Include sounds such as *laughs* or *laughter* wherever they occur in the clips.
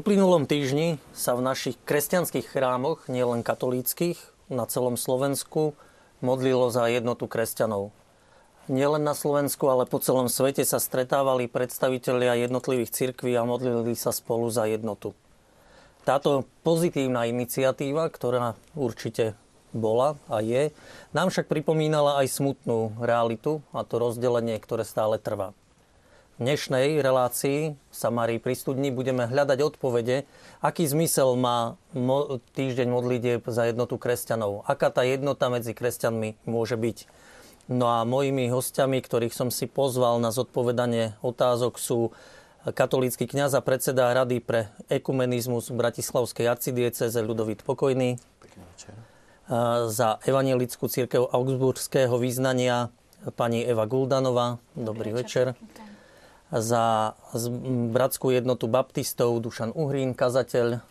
Uplynulom týždni sa v našich kresťanských chrámoch, nielen katolíckých, na celom Slovensku modlilo za jednotu kresťanov. Nielen na Slovensku, ale po celom svete sa stretávali predstavitelia jednotlivých cirkví a modlili sa spolu za jednotu. Táto pozitívna iniciatíva, ktorá určite bola a je, nám však pripomínala aj smutnú realitu a to rozdelenie, ktoré stále trvá dnešnej relácii Samárii pri studni budeme hľadať odpovede, aký zmysel má mo- týždeň modlitieb za jednotu kresťanov. Aká tá jednota medzi kresťanmi môže byť. No a mojimi hostiami, ktorých som si pozval na zodpovedanie otázok sú katolícky kňaz a predseda Rady pre ekumenizmus Bratislavskej arcidieceze Ľudovit Pokojný. Za evangelickú církev augsburského význania pani Eva Guldanová. Dobrý, Dobrý večer. večer za bratskú jednotu baptistov Dušan Uhrín, kazateľ.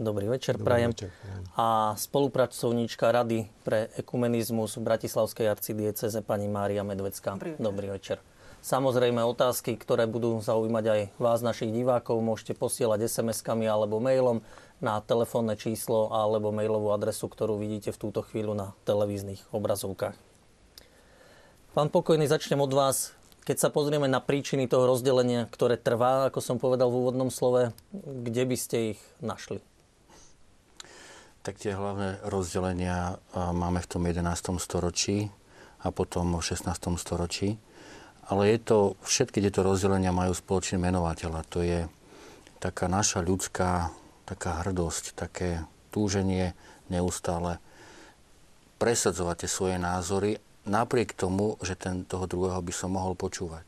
Dobrý večer, Dobrý prajem. Večer, prajem. A spolupracovníčka Rady pre ekumenizmus v Bratislavskej arcidieceze pani Mária Medvecká. Dobrý večer. Dobrý večer. Samozrejme otázky, ktoré budú zaujímať aj vás, našich divákov, môžete posielať SMS-kami alebo mailom na telefónne číslo alebo mailovú adresu, ktorú vidíte v túto chvíľu na televíznych obrazovkách. Pán Pokojný, začnem od vás. Keď sa pozrieme na príčiny toho rozdelenia, ktoré trvá, ako som povedal v úvodnom slove, kde by ste ich našli? Tak tie hlavné rozdelenia máme v tom 11. storočí a potom v 16. storočí. Ale je to, všetky tieto rozdelenia majú spoločný menovateľ a to je taká naša ľudská taká hrdosť, také túženie neustále presadzovať tie svoje názory napriek tomu, že ten, toho druhého by som mohol počúvať.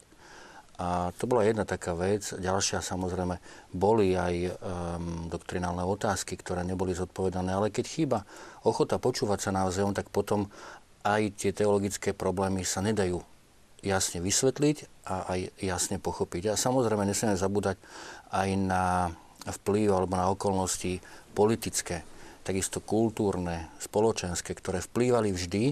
A to bola jedna taká vec. Ďalšia samozrejme boli aj um, doktrinálne otázky, ktoré neboli zodpovedané, ale keď chýba ochota počúvať sa navzájom, tak potom aj tie teologické problémy sa nedajú jasne vysvetliť a aj jasne pochopiť. A samozrejme nesmieme zabúdať aj na vplyv alebo na okolnosti politické, takisto kultúrne, spoločenské, ktoré vplývali vždy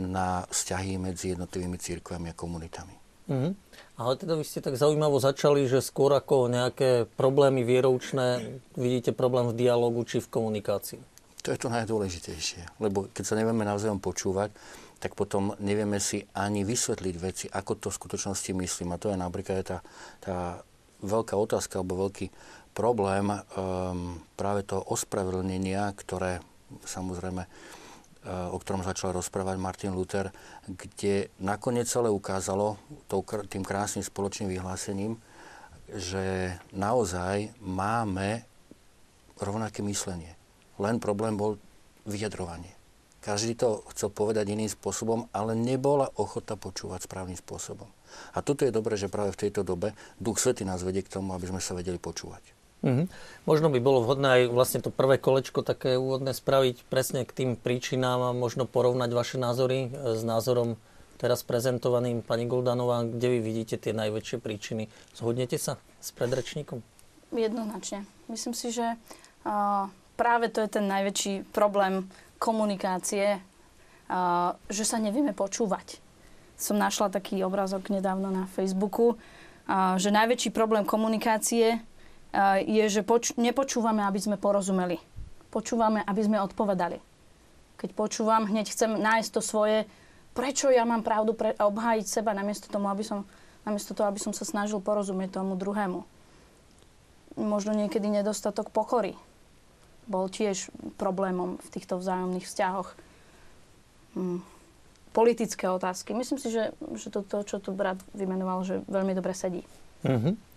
na vzťahy medzi jednotlivými církvami a komunitami. Mm-hmm. Ale teda vy ste tak zaujímavo začali, že skôr ako nejaké problémy vieroučné vidíte problém v dialogu či v komunikácii. To je to najdôležitejšie, lebo keď sa nevieme navzájom počúvať, tak potom nevieme si ani vysvetliť veci, ako to v skutočnosti myslím. A to je napríklad tá, tá veľká otázka alebo veľký problém um, práve toho ospravedlnenia, ktoré samozrejme o ktorom začal rozprávať Martin Luther, kde nakoniec celé ukázalo tým krásnym spoločným vyhlásením, že naozaj máme rovnaké myslenie. Len problém bol vyjadrovanie. Každý to chcel povedať iným spôsobom, ale nebola ochota počúvať správnym spôsobom. A toto je dobré, že práve v tejto dobe Duch Svety nás vedie k tomu, aby sme sa vedeli počúvať. Mm-hmm. Možno by bolo vhodné aj vlastne to prvé kolečko také úvodné spraviť presne k tým príčinám a možno porovnať vaše názory e, s názorom teraz prezentovaným pani Goldanová, kde vy vidíte tie najväčšie príčiny. Zhodnete sa s predrečníkom? Jednoznačne. Myslím si, že práve to je ten najväčší problém komunikácie, že sa nevieme počúvať. Som našla taký obrázok nedávno na Facebooku, že najväčší problém komunikácie je, že poč- nepočúvame, aby sme porozumeli. Počúvame, aby sme odpovedali. Keď počúvam, hneď chcem nájsť to svoje, prečo ja mám pravdu pre- obhájiť seba, namiesto, tomu, aby som, namiesto toho, aby som sa snažil porozumieť tomu druhému. Možno niekedy nedostatok pokory bol tiež problémom v týchto vzájomných vzťahoch. Hm. Politické otázky. Myslím si, že, že to, to, čo tu brat vymenoval, že veľmi dobre sedí. Mm-hmm.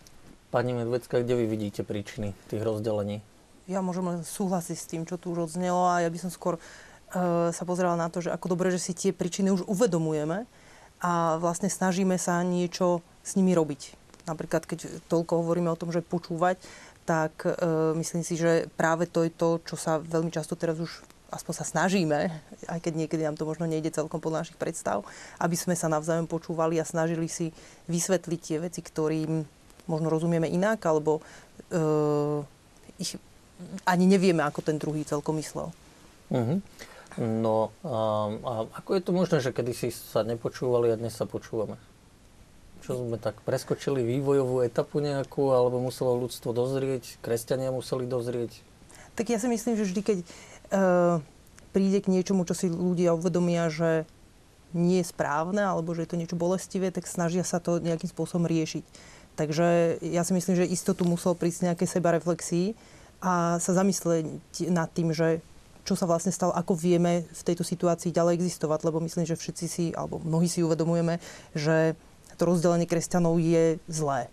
Pani Medvecka, kde vy vidíte príčiny tých rozdelení? Ja môžem len súhlasiť s tým, čo tu už odznelo a ja by som skôr e, sa pozerala na to, že ako dobre, že si tie príčiny už uvedomujeme a vlastne snažíme sa niečo s nimi robiť. Napríklad, keď toľko hovoríme o tom, že počúvať, tak e, myslím si, že práve to je to, čo sa veľmi často teraz už aspoň sa snažíme, aj keď niekedy nám to možno nejde celkom podľa našich predstav, aby sme sa navzájom počúvali a snažili si vysvetliť tie veci, ktorým možno rozumieme inak, alebo uh, ich ani nevieme, ako ten druhý celkom myslel. Uh-huh. No a, a ako je to možné, že kedy si sa nepočúvali a dnes sa počúvame? Čo sme tak preskočili vývojovú etapu nejakú, alebo muselo ľudstvo dozrieť, kresťania museli dozrieť? Tak ja si myslím, že vždy, keď uh, príde k niečomu, čo si ľudia uvedomia, že nie je správne, alebo že je to niečo bolestivé, tak snažia sa to nejakým spôsobom riešiť. Takže ja si myslím, že istotu musel prísť nejaké sebareflexii a sa zamyslieť nad tým, že čo sa vlastne stalo, ako vieme v tejto situácii ďalej existovať, lebo myslím, že všetci si, alebo mnohí si uvedomujeme, že to rozdelenie kresťanov je zlé.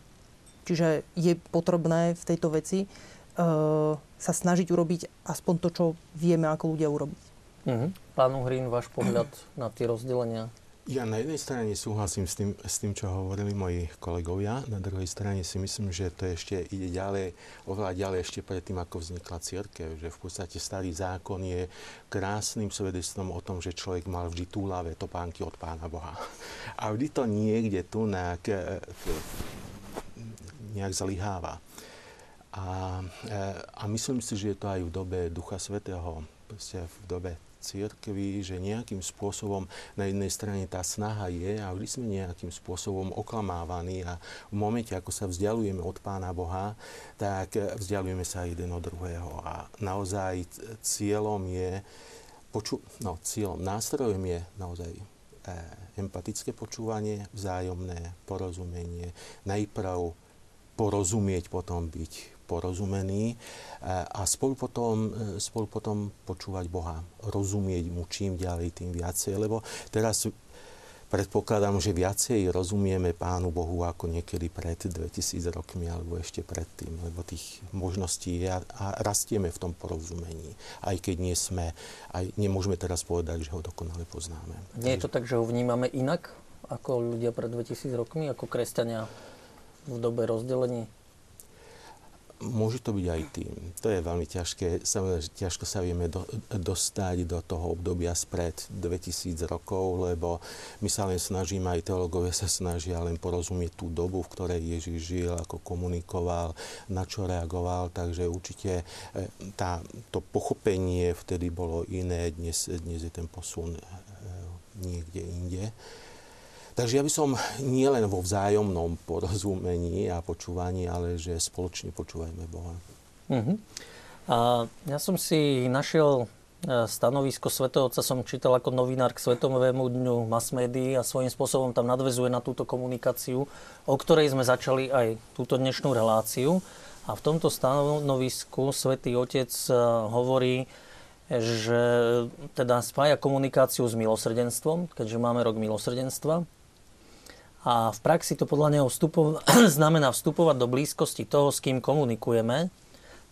Čiže je potrebné v tejto veci uh, sa snažiť urobiť aspoň to, čo vieme ako ľudia urobiť. Uh-huh. Pán Uhrín, váš pohľad na tie rozdelenia? Ja na jednej strane súhlasím s tým, s tým, čo hovorili moji kolegovia, na druhej strane si myslím, že to ešte ide ďalej, oveľa ďalej ešte predtým, ako vznikla církev, že v podstate starý zákon je krásnym svedectvom o tom, že človek mal vždy túlavé topánky od Pána Boha. A vždy to niekde tu nejak, e, nejak zlyháva. A, e, a myslím si, že je to aj v dobe Ducha Svetého, v dobe církvy, že nejakým spôsobom na jednej strane tá snaha je a vždy sme nejakým spôsobom oklamávaní a v momente, ako sa vzdialujeme od Pána Boha, tak vzdialujeme sa jeden od druhého. A naozaj cieľom je, poču, no, cieľom, nástrojom je naozaj e, empatické počúvanie, vzájomné porozumenie, najprv porozumieť, potom byť porozumení a spolu potom, e, spolu potom počúvať Boha, rozumieť mu čím ďalej, tým viacej, lebo teraz predpokladám, že viacej rozumieme Pánu Bohu ako niekedy pred 2000 rokmi alebo ešte predtým, lebo tých možností je a rastieme v tom porozumení. Aj keď nie sme, aj nemôžeme teraz povedať, že ho dokonale poznáme. Nie je to tak, že ho vnímame inak ako ľudia pred 2000 rokmi, ako kresťania v dobe rozdelení? Môže to byť aj tým. To je veľmi ťažké. Samozrejme, že ťažko sa vieme do, dostať do toho obdobia spred 2000 rokov, lebo my sa len snažíme, aj teológovia sa snažia len porozumieť tú dobu, v ktorej Ježiš žil, ako komunikoval, na čo reagoval. Takže určite e, tá, to pochopenie vtedy bolo iné, dnes, dnes je ten posun e, niekde inde. Takže ja by som nie len vo vzájomnom porozumení a počúvaní, ale že spoločne počúvajme Boha. Uh-huh. A ja som si našiel e, stanovisko Svetého Otca som čítal ako novinár k Svetovému dňu mass médií a svojím spôsobom tam nadvezuje na túto komunikáciu, o ktorej sme začali aj túto dnešnú reláciu. A v tomto stanovisku Svetý Otec e, hovorí, že teda spája komunikáciu s milosrdenstvom, keďže máme rok milosrdenstva a v praxi to podľa neho vstupo- *clears throat* znamená vstupovať do blízkosti toho, s kým komunikujeme.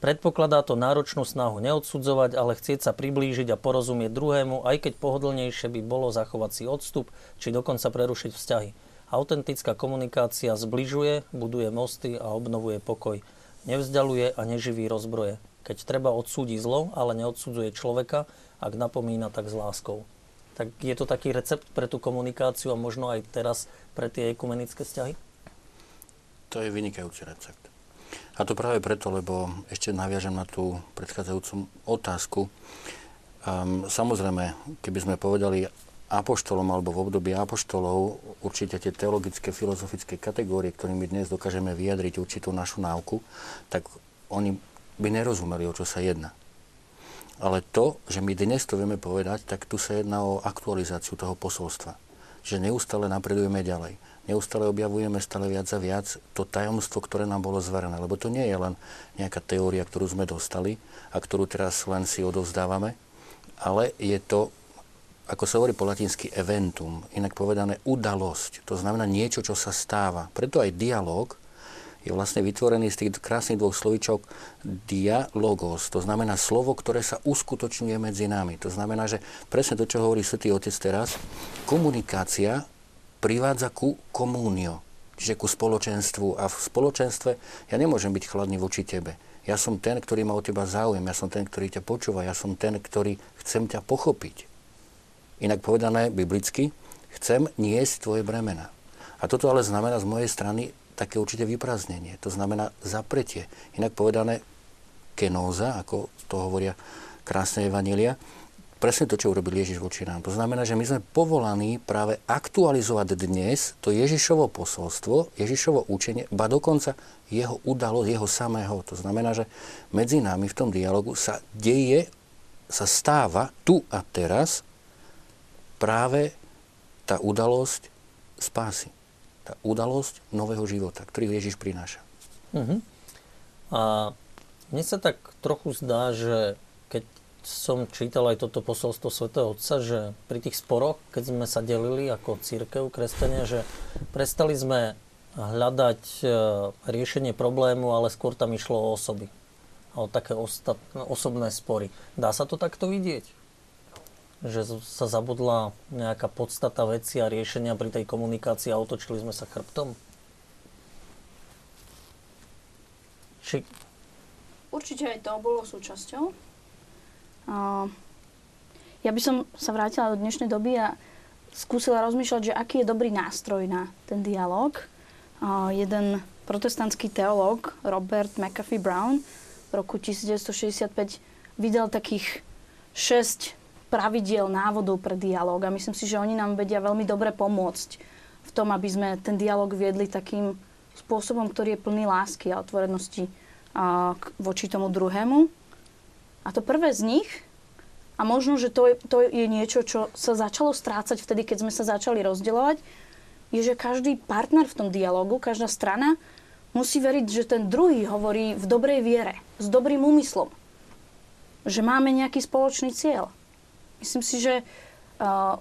Predpokladá to náročnú snahu neodsudzovať, ale chcieť sa priblížiť a porozumieť druhému, aj keď pohodlnejšie by bolo zachovať si odstup, či dokonca prerušiť vzťahy. Autentická komunikácia zbližuje, buduje mosty a obnovuje pokoj. Nevzdialuje a neživí rozbroje. Keď treba odsúdi zlo, ale neodsudzuje človeka, ak napomína tak s láskou. Tak je to taký recept pre tú komunikáciu a možno aj teraz pre tie ekumenické vzťahy? To je vynikajúci recept. A to práve preto, lebo ešte naviažem na tú predchádzajúcu otázku. Um, samozrejme, keby sme povedali apoštolom alebo v období apoštolov určite tie teologické, filozofické kategórie, ktorými dnes dokážeme vyjadriť určitú našu náuku, tak oni by nerozumeli, o čo sa jedná. Ale to, že my dnes to vieme povedať, tak tu sa jedná o aktualizáciu toho posolstva že neustále napredujeme ďalej. Neustále objavujeme stále viac a viac to tajomstvo, ktoré nám bolo zverené. Lebo to nie je len nejaká teória, ktorú sme dostali a ktorú teraz len si odovzdávame, ale je to, ako sa hovorí po latinsky, eventum, inak povedané udalosť. To znamená niečo, čo sa stáva. Preto aj dialog je vlastne vytvorený z tých krásnych dvoch slovíčok dialogos. To znamená slovo, ktoré sa uskutočňuje medzi nami. To znamená, že presne to, čo hovorí Svetý Otec teraz, komunikácia privádza ku komúnio, čiže ku spoločenstvu. A v spoločenstve ja nemôžem byť chladný voči tebe. Ja som ten, ktorý má o teba záujem, ja som ten, ktorý ťa počúva, ja som ten, ktorý chcem ťa pochopiť. Inak povedané biblicky, chcem niesť tvoje bremena. A toto ale znamená z mojej strany také určité vyprázdnenie. To znamená zapretie. Inak povedané, kenóza, ako to hovoria krásne evanília, presne to, čo urobil Ježiš voči nám. To znamená, že my sme povolaní práve aktualizovať dnes to Ježišovo posolstvo, Ježišovo učenie, ba dokonca jeho udalosť, jeho samého. To znamená, že medzi nami v tom dialogu sa deje, sa stáva tu a teraz práve tá udalosť spásy. Tá udalosť nového života, ktorý Ježiš prináša. Uh-huh. A mne sa tak trochu zdá, že som čítal aj toto posolstvo svätého Otca, že pri tých sporoch, keď sme sa delili ako církev, kresťania, že prestali sme hľadať e, riešenie problému, ale skôr tam išlo o osoby. O také osobné spory. Dá sa to takto vidieť? Že sa zabudla nejaká podstata veci a riešenia pri tej komunikácii a otočili sme sa chrbtom? Či... Určite aj to bolo súčasťou ja by som sa vrátila do dnešnej doby a skúsila rozmýšľať, že aký je dobrý nástroj na ten dialog. jeden protestantský teológ, Robert McAfee Brown, v roku 1965 vydal takých 6 pravidiel návodov pre dialog a myslím si, že oni nám vedia veľmi dobre pomôcť v tom, aby sme ten dialog viedli takým spôsobom, ktorý je plný lásky a otvorenosti voči tomu druhému a to prvé z nich, a možno, že to je, to je niečo, čo sa začalo strácať vtedy, keď sme sa začali rozdeľovať, je, že každý partner v tom dialogu, každá strana musí veriť, že ten druhý hovorí v dobrej viere, s dobrým úmyslom. Že máme nejaký spoločný cieľ. Myslím si, že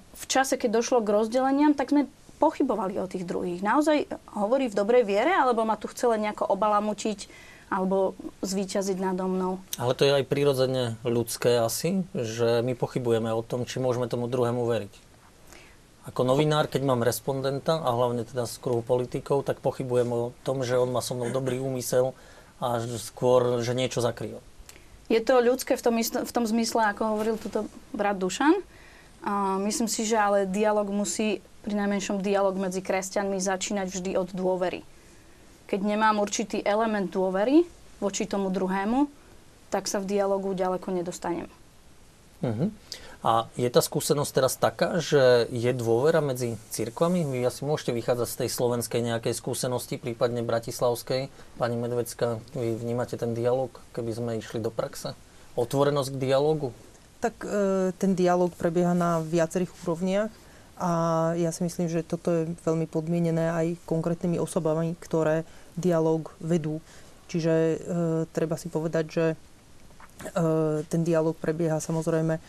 v čase, keď došlo k rozdeleniam, tak sme pochybovali o tých druhých. Naozaj hovorí v dobrej viere, alebo ma tu chcela nejako obalamutiť, alebo zvíťaziť nado mnou. Ale to je aj prirodzene ľudské asi, že my pochybujeme o tom, či môžeme tomu druhému veriť. Ako novinár, keď mám respondenta, a hlavne teda z kruhu politikov, tak pochybujem o tom, že on má so mnou dobrý úmysel a skôr, že niečo zakrýva. Je to ľudské v tom, v tom zmysle, ako hovoril tuto brat Dušan. A myslím si, že ale dialog musí, pri najmenšom dialog medzi kresťanmi začínať vždy od dôvery keď nemám určitý element dôvery voči tomu druhému, tak sa v dialogu ďaleko nedostanem. Uh-huh. A je tá skúsenosť teraz taká, že je dôvera medzi cirkvami? Vy asi môžete vychádzať z tej slovenskej nejakej skúsenosti, prípadne bratislavskej. Pani Medvecka, vy vnímate ten dialog, keby sme išli do praxe? Otvorenosť k dialogu? Tak e, ten dialog prebieha na viacerých úrovniach a ja si myslím, že toto je veľmi podmienené aj konkrétnymi osobami, ktoré dialog vedú. Čiže e, treba si povedať, že e, ten dialog prebieha samozrejme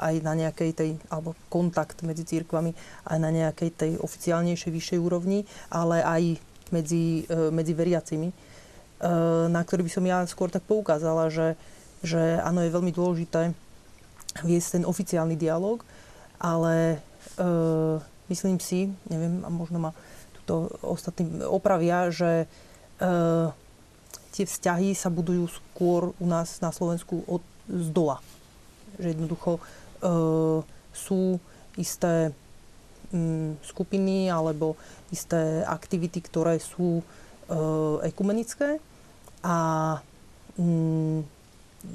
aj na nejakej tej, alebo kontakt medzi církvami aj na nejakej tej oficiálnejšej, vyššej úrovni, ale aj medzi, e, medzi veriacimi, e, na ktorý by som ja skôr tak poukázala, že, že áno, je veľmi dôležité viesť ten oficiálny dialog, ale e, myslím si, neviem, a možno ma to ostatní opravia, že e, tie vzťahy sa budujú skôr u nás na Slovensku od, z dola. Že jednoducho e, sú isté mm, skupiny alebo isté aktivity, ktoré sú e, ekumenické a mm,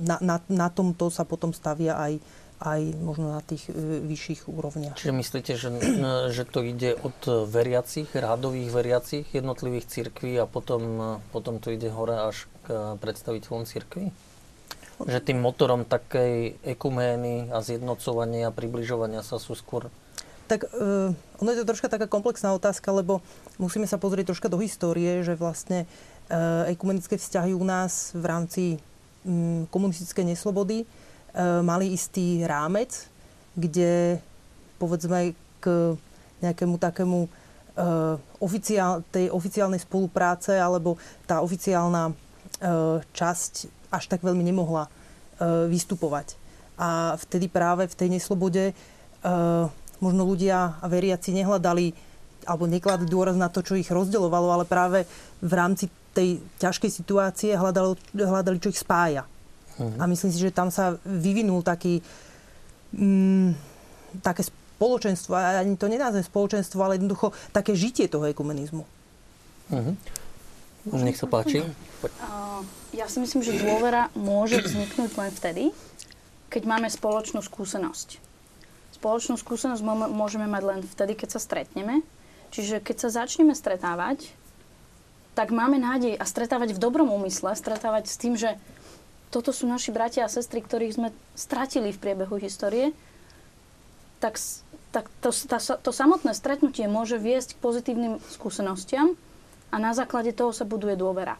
na, na, na tomto sa potom stavia aj aj možno na tých e, vyšších úrovniach. Čiže myslíte, že, že to ide od veriacich, rádových veriacich jednotlivých cirkví a potom, e, potom to ide hore až k predstaviteľom cirkví? Že tým motorom takej ekumény a zjednocovania a približovania sa sú skôr tak uh, ono je to troška taká komplexná otázka, lebo musíme sa pozrieť troška do histórie, že vlastne uh, ekumenické vzťahy u nás v rámci um, komunistickej neslobody Eh, mali istý rámec, kde povedzme k nejakému takému uh, oficiál, tej oficiálnej spolupráce alebo tá oficiálna uh, časť až tak veľmi nemohla uh, vystupovať. A vtedy práve v tej neslobode uh, možno ľudia a veriaci nehľadali alebo nekladli dôraz na to, čo ich rozdeľovalo, ale práve v rámci tej ťažkej situácie hľadali, hľadali čo ich spája. Uh-huh. A myslím si, že tam sa vyvinul taký, mm, také spoločenstvo, ani to nenázvem spoločenstvo, ale jednoducho také žitie toho ekumenizmu. Nech sa páči. Ja si myslím, že dôvera môže vzniknúť len vtedy, keď máme spoločnú skúsenosť. Spoločnú skúsenosť môžeme mať len vtedy, keď sa stretneme. Čiže keď sa začneme stretávať, tak máme nádej a stretávať v dobrom úmysle, stretávať s tým, že toto sú naši bratia a sestry, ktorých sme stratili v priebehu histórie, tak, tak to, tá, to samotné stretnutie môže viesť k pozitívnym skúsenostiam a na základe toho sa buduje dôvera.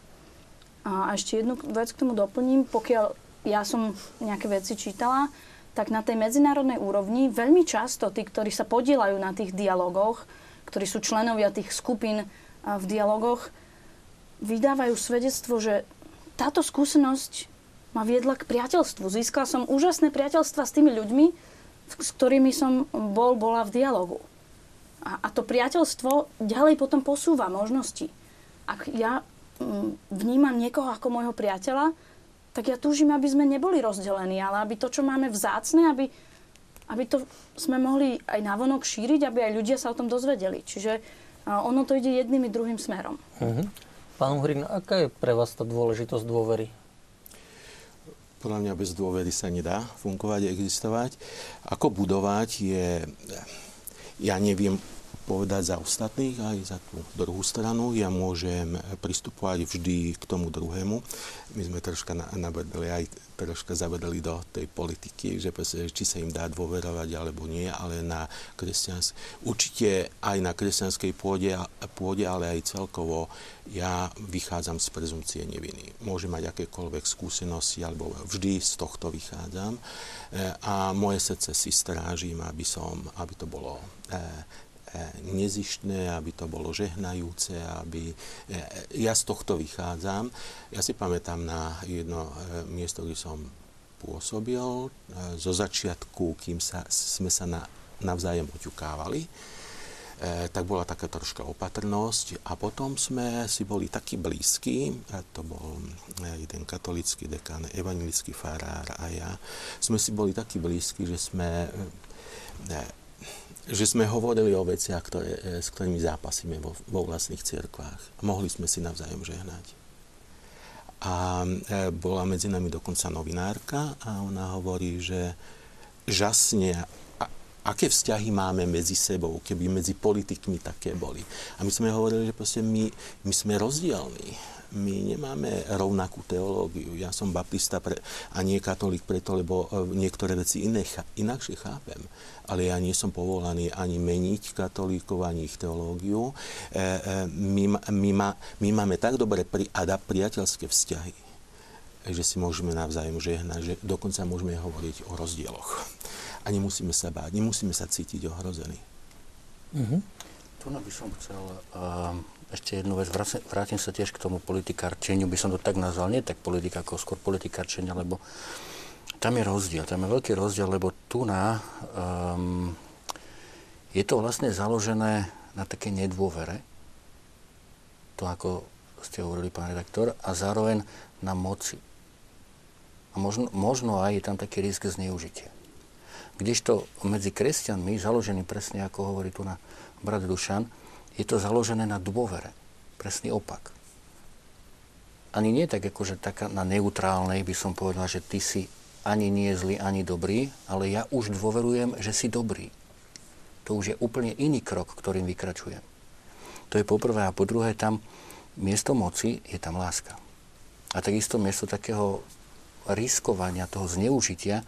A ešte jednu vec k tomu doplním. Pokiaľ ja som nejaké veci čítala, tak na tej medzinárodnej úrovni veľmi často tí, ktorí sa podielajú na tých dialogoch, ktorí sú členovia tých skupín v dialogoch, vydávajú svedectvo, že táto skúsenosť ma viedla k priateľstvu. Získala som úžasné priateľstva s tými ľuďmi, s ktorými som bol, bola v dialogu. A, a to priateľstvo ďalej potom posúva možnosti. Ak ja m, mm, vnímam niekoho ako môjho priateľa, tak ja túžim, aby sme neboli rozdelení, ale aby to, čo máme vzácne, aby, aby to sme mohli aj navonok šíriť, aby aj ľudia sa o tom dozvedeli. Čiže ono to ide jedným i druhým smerom. Uh-huh. Pán Hrin, aká je pre vás tá dôležitosť dôvery? Podľa mňa bez dôvery sa nedá fungovať, existovať. Ako budovať je, ja neviem povedať za ostatných, aj za tú druhú stranu. Ja môžem pristupovať vždy k tomu druhému. My sme troška nabrdali aj troška zavedali do tej politiky, že či sa im dá dôverovať alebo nie, ale na kresťans... určite aj na kresťanskej pôde, pôde, ale aj celkovo ja vychádzam z prezumcie neviny. Môžem mať akékoľvek skúsenosti, alebo vždy z tohto vychádzam e, a moje srdce si strážim, aby, som, aby to bolo e, nezištné, aby to bolo žehnajúce, aby... E, ja z tohto vychádzam. Ja si pamätám na jedno e, miesto, kde som pôsobil e, zo začiatku, kým sa, sme sa na, navzájem oťukávali, tak bola taká troška opatrnosť a potom sme si boli takí blízki, a to bol jeden katolický dekan, evangelický farár a ja, sme si boli takí blízki, že sme že sme hovorili o veciach, ktoré, e, s ktorými zápasíme vo, vo vlastných cirkvách. Mohli sme si navzájom žehnať. A e, bola medzi nami dokonca novinárka a ona hovorí, že žasne, a, aké vzťahy máme medzi sebou, keby medzi politikmi také boli. A my sme hovorili, že proste my, my sme rozdielní my nemáme rovnakú teológiu. Ja som baptista pre, a nie katolík preto, lebo e, niektoré veci iné, inakšie chápem. Ale ja nie som povolaný ani meniť katolíkov, ani ich teológiu. E, e, my, my, ma, my máme tak dobre pri, a priateľské vzťahy, že si môžeme navzájom žehnať, že dokonca môžeme hovoriť o rozdieloch. A nemusíme sa báť, nemusíme sa cítiť ohrození. Mm-hmm. Tu by som chcel uh, ešte jednu vec, vrátim, vrátim sa tiež k tomu politikárčeniu, by som to tak nazval, nie tak politika, ako skôr politikárčenia, lebo tam je rozdiel, tam je veľký rozdiel, lebo tu na, um, je to vlastne založené na také nedôvere, to ako ste hovorili, pán redaktor, a zároveň na moci. A možno, možno aj je tam taký risk zneužitia. Kdežto medzi kresťanmi, založený presne ako hovorí tu na brat Dušan, je to založené na dôvere. Presný opak. Ani nie tak, akože taká na neutrálnej by som povedal, že ty si ani nie zlý, ani dobrý, ale ja už dôverujem, že si dobrý. To už je úplne iný krok, ktorým vykračujem. To je poprvé. A po druhé, tam miesto moci je tam láska. A takisto miesto takého riskovania, toho zneužitia,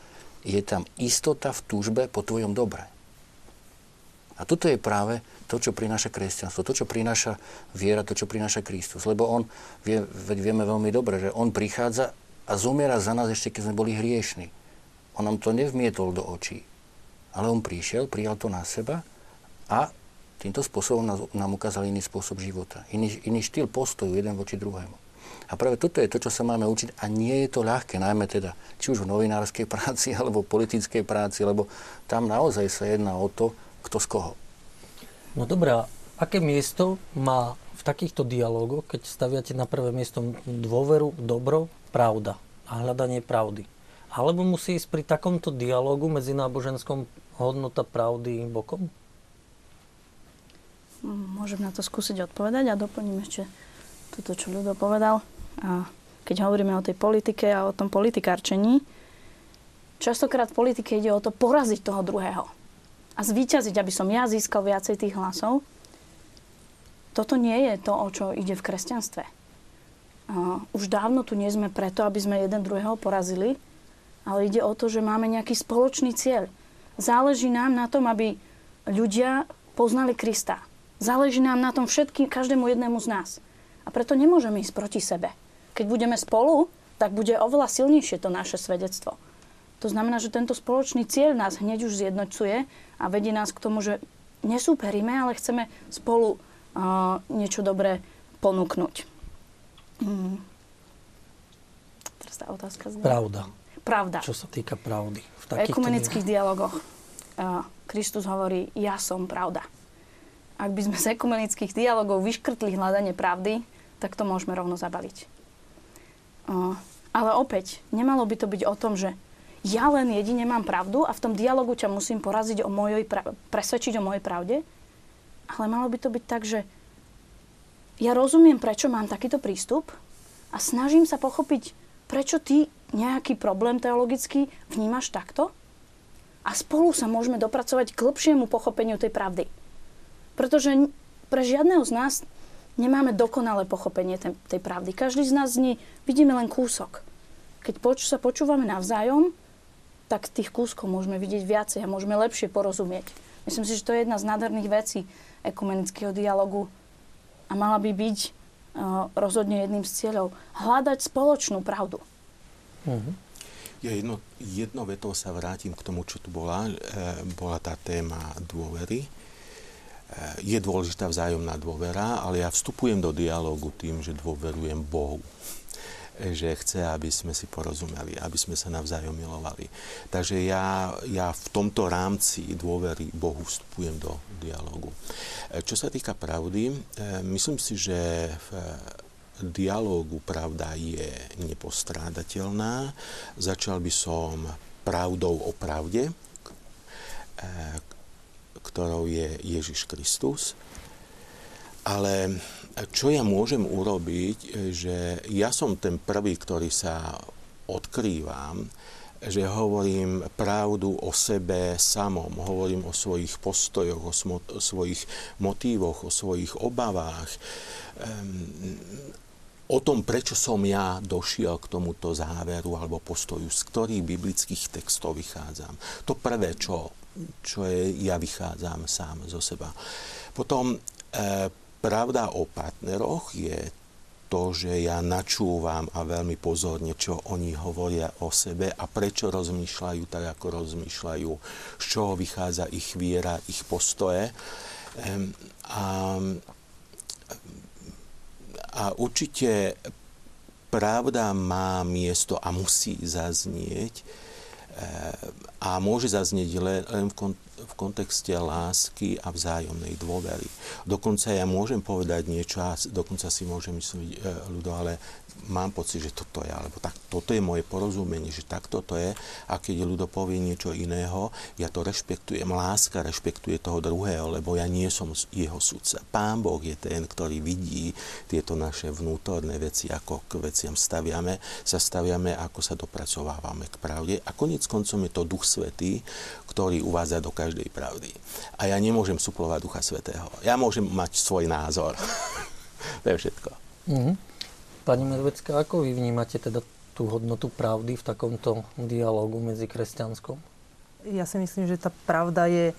je tam istota v túžbe po tvojom dobre. A toto je práve to, čo prináša kresťanstvo, to, čo prináša viera, to, čo prináša Kristus. Lebo on, vie, vieme veľmi dobre, že on prichádza a zomiera za nás ešte, keď sme boli hriešni. On nám to nevmietol do očí. Ale on prišiel, prijal to na seba a týmto spôsobom nás, nám ukázal iný spôsob života. Iný, iný štýl postoju jeden voči druhému. A práve toto je to, čo sa máme učiť a nie je to ľahké, najmä teda, či už v novinárskej práci *laughs* alebo politickej práci, lebo tam naozaj sa jedná o to, kto z koho. No dobré, a aké miesto má v takýchto dialógoch, keď staviate na prvé miesto dôveru, dobro, pravda a hľadanie pravdy? Alebo musí ísť pri takomto dialógu medzi náboženskom hodnota pravdy bokom? Môžem na to skúsiť odpovedať a doplním ešte toto, čo Ľudo povedal. A keď hovoríme o tej politike a o tom politikárčení, častokrát v politike ide o to poraziť toho druhého a zvíťaziť, aby som ja získal viacej tých hlasov. Toto nie je to, o čo ide v kresťanstve. Už dávno tu nie sme preto, aby sme jeden druhého porazili, ale ide o to, že máme nejaký spoločný cieľ. Záleží nám na tom, aby ľudia poznali Krista. Záleží nám na tom všetkým, každému jednému z nás. A preto nemôžeme ísť proti sebe. Keď budeme spolu, tak bude oveľa silnejšie to naše svedectvo. To znamená, že tento spoločný cieľ nás hneď už zjednocuje a vedie nás k tomu, že nesúperíme, ale chceme spolu uh, niečo dobré ponúknuť. Hmm. Teraz tá otázka znie. Pravda. Pravda. Čo sa týka pravdy. V, ekumenických dialogoch uh, Kristus hovorí, ja som pravda. Ak by sme z ekumenických dialogov vyškrtli hľadanie pravdy, tak to môžeme rovno zabaliť. Uh, ale opäť, nemalo by to byť o tom, že ja len jedine mám pravdu a v tom dialogu ťa musím poraziť o mojej pra- presvedčiť o mojej pravde. Ale malo by to byť tak, že ja rozumiem, prečo mám takýto prístup a snažím sa pochopiť, prečo ty nejaký problém teologický vnímaš takto a spolu sa môžeme dopracovať k lepšiemu pochopeniu tej pravdy. Pretože pre žiadneho z nás nemáme dokonalé pochopenie tej, tej pravdy. Každý z nás z ní vidíme len kúsok. Keď poč- sa počúvame navzájom, tak tých kúskov môžeme vidieť viacej a môžeme lepšie porozumieť. Myslím si, že to je jedna z nádherných vecí ekumenického dialogu a mala by byť uh, rozhodne jedným z cieľov hľadať spoločnú pravdu. Uh-huh. Ja jedno, jedno vetou sa vrátim k tomu, čo tu bola. E, bola tá téma dôvery. E, je dôležitá vzájomná dôvera, ale ja vstupujem do dialogu tým, že dôverujem Bohu že chce, aby sme si porozumeli, aby sme sa navzájom milovali. Takže ja, ja v tomto rámci dôvery Bohu vstupujem do dialogu. Čo sa týka pravdy, eh, myslím si, že v dialógu pravda je nepostrádateľná. Začal by som pravdou o pravde, ktorou je Ježiš Kristus. Ale čo ja môžem urobiť, že ja som ten prvý, ktorý sa odkrývam, že hovorím pravdu o sebe samom, hovorím o svojich postojoch, o, svojich motívoch, o svojich obavách, o tom, prečo som ja došiel k tomuto záveru alebo postoju, z ktorých biblických textov vychádzam. To prvé, čo, čo je, ja vychádzam sám zo seba. Potom e, Pravda o partneroch je to, že ja načúvam a veľmi pozorne, čo oni hovoria o sebe a prečo rozmýšľajú tak, ako rozmýšľajú, z čoho vychádza ich viera, ich postoje. A, a určite pravda má miesto a musí zaznieť a môže zaznieť len v, kon- v kontexte lásky a vzájomnej dôvery. Dokonca ja môžem povedať niečo a dokonca si môžem myslieť e, ľudo, ale mám pocit, že toto je, alebo tak, toto je moje porozumenie, že takto to je a keď ľudo povie niečo iného, ja to rešpektujem. Láska rešpektuje toho druhého, lebo ja nie som jeho sudca. Pán Boh je ten, ktorý vidí tieto naše vnútorné veci, ako k veciam staviame, sa staviame, ako sa dopracovávame k pravde a konec koncom je to Duch Svetý, ktorý uvádza do každej pravdy. A ja nemôžem suplovať Ducha Svetého. Ja môžem mať svoj názor. *laughs* to je všetko. Mm-hmm. Pani Medvecká, ako vy vnímate teda tú hodnotu pravdy v takomto dialogu medzi kresťanskom? Ja si myslím, že tá pravda je,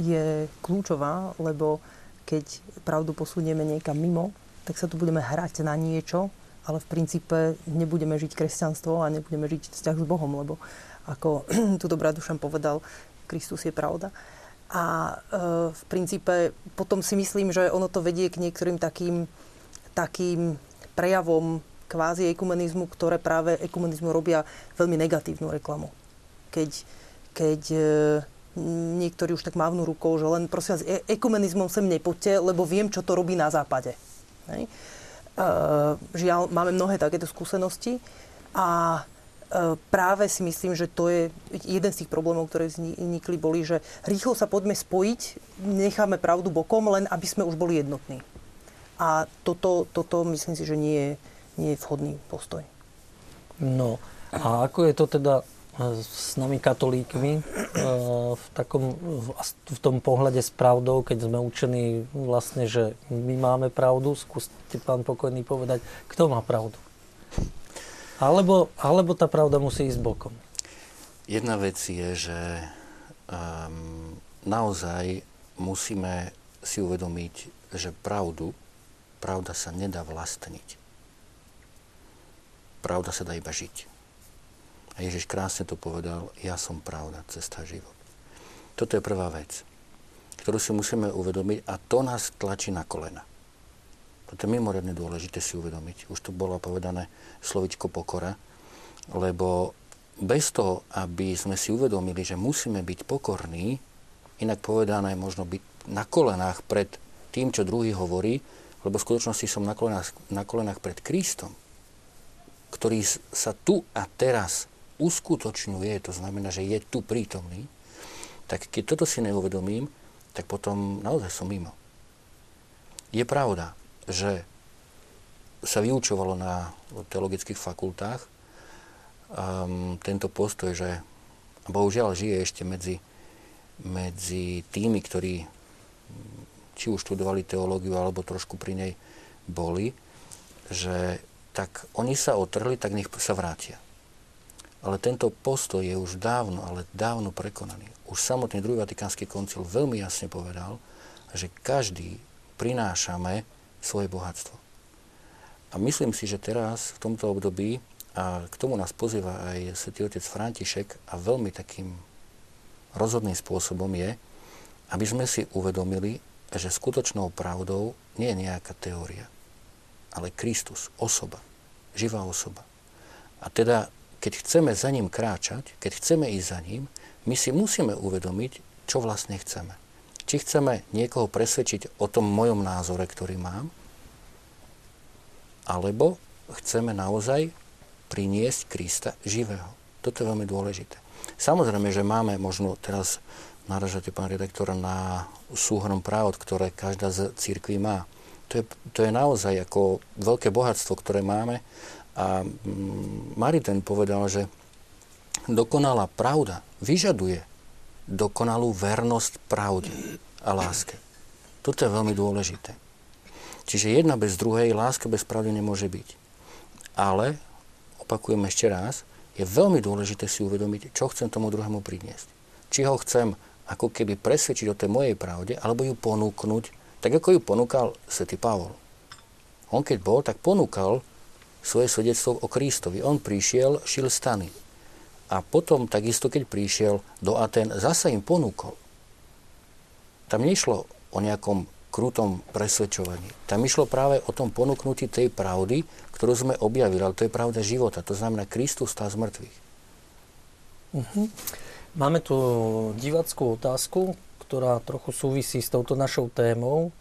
je kľúčová, lebo keď pravdu posunieme niekam mimo, tak sa tu budeme hrať na niečo, ale v princípe nebudeme žiť kresťanstvo a nebudeme žiť vzťah s Bohom, lebo ako tu dobrá Dušan povedal, Kristus je pravda. A e, v princípe potom si myslím, že ono to vedie k niektorým takým, takým prejavom kvázi ekumenizmu, ktoré práve ekumenizmu robia veľmi negatívnu reklamu. Keď, keď e, niektorí už tak mávnu rukou, že len prosím vás, e- ekumenizmom sem nepoďte, lebo viem, čo to robí na západe. Hej. E, žiaľ, máme mnohé takéto skúsenosti a práve si myslím, že to je jeden z tých problémov, ktoré vznikli, boli, že rýchlo sa poďme spojiť, necháme pravdu bokom, len aby sme už boli jednotní. A toto, toto myslím si, že nie je, nie je vhodný postoj. No a ako je to teda s nami katolíkmi v, takom, v tom pohľade s pravdou, keď sme učení vlastne, že my máme pravdu. Skúste, pán pokojný, povedať, kto má pravdu. Alebo, alebo tá pravda musí ísť bokom. Jedna vec je, že um, naozaj musíme si uvedomiť, že pravdu, pravda sa nedá vlastniť. Pravda sa dá iba žiť. A Ježiš krásne to povedal, ja som pravda, cesta, život. Toto je prvá vec, ktorú si musíme uvedomiť a to nás tlačí na kolena. Toto je mimoriadne dôležité si uvedomiť. Už tu bolo povedané slovičko pokora, lebo bez toho, aby sme si uvedomili, že musíme byť pokorní, inak povedané možno byť na kolenách pred tým, čo druhý hovorí, lebo v skutočnosti som na kolenách, na kolenách pred Kristom, ktorý sa tu a teraz uskutočňuje, to znamená, že je tu prítomný, tak keď toto si neuvedomím, tak potom naozaj som mimo. Je pravda, že sa vyučovalo na teologických fakultách um, tento postoj, že bohužiaľ žije ešte medzi, medzi tými, ktorí či už študovali teológiu, alebo trošku pri nej boli, že tak oni sa otrhli, tak nech sa vrátia. Ale tento postoj je už dávno, ale dávno prekonaný. Už samotný druhý Vatikánsky koncil veľmi jasne povedal, že každý prinášame svoje bohatstvo. A myslím si, že teraz, v tomto období, a k tomu nás pozýva aj svätý otec František a veľmi takým rozhodným spôsobom je, aby sme si uvedomili, že skutočnou pravdou nie je nejaká teória, ale Kristus, osoba, živá osoba. A teda keď chceme za ním kráčať, keď chceme ísť za ním, my si musíme uvedomiť, čo vlastne chceme. Či chceme niekoho presvedčiť o tom mojom názore, ktorý mám, alebo chceme naozaj priniesť Krista živého. Toto je veľmi dôležité. Samozrejme, že máme možno teraz naražate, pán redaktor, na súhrnom práv, ktoré každá z církví má. To je, to je naozaj ako veľké bohatstvo, ktoré máme a mm, Mariten povedal, že dokonalá pravda vyžaduje dokonalú vernosť pravde a láske. Toto je veľmi dôležité. Čiže jedna bez druhej, láska bez pravdy nemôže byť. Ale, opakujem ešte raz, je veľmi dôležité si uvedomiť, čo chcem tomu druhému priniesť. Či ho chcem ako keby presvedčiť o tej mojej pravde, alebo ju ponúknuť, tak ako ju ponúkal svätý Pavol. On keď bol, tak ponúkal svoje svedectvo o Kristovi. On prišiel, šil stany. A potom, takisto keď prišiel do Aten, zasa im ponúkol. Tam nešlo o nejakom krutom presvedčovaní. Tam išlo práve o tom ponúknutí tej pravdy, ktorú sme objavili. Ale to je pravda života. To znamená, Kristus stál z mŕtvych. Uh-huh. Máme tu divackú otázku, ktorá trochu súvisí s touto našou témou.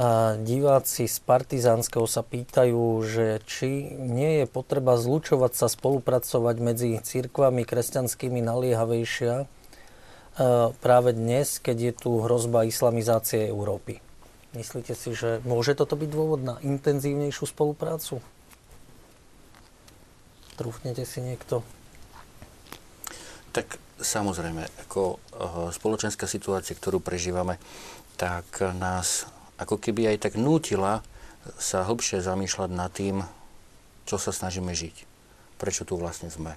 A diváci z Partizánskeho sa pýtajú, že či nie je potreba zlučovať sa, spolupracovať medzi církvami kresťanskými naliehavejšia e, práve dnes, keď je tu hrozba islamizácie Európy. Myslíte si, že môže toto byť dôvod na intenzívnejšiu spoluprácu? Trúfnete si niekto? Tak samozrejme, ako e, spoločenská situácia, ktorú prežívame, tak nás ako keby aj tak nútila sa hlbšie zamýšľať nad tým, čo sa snažíme žiť. Prečo tu vlastne sme.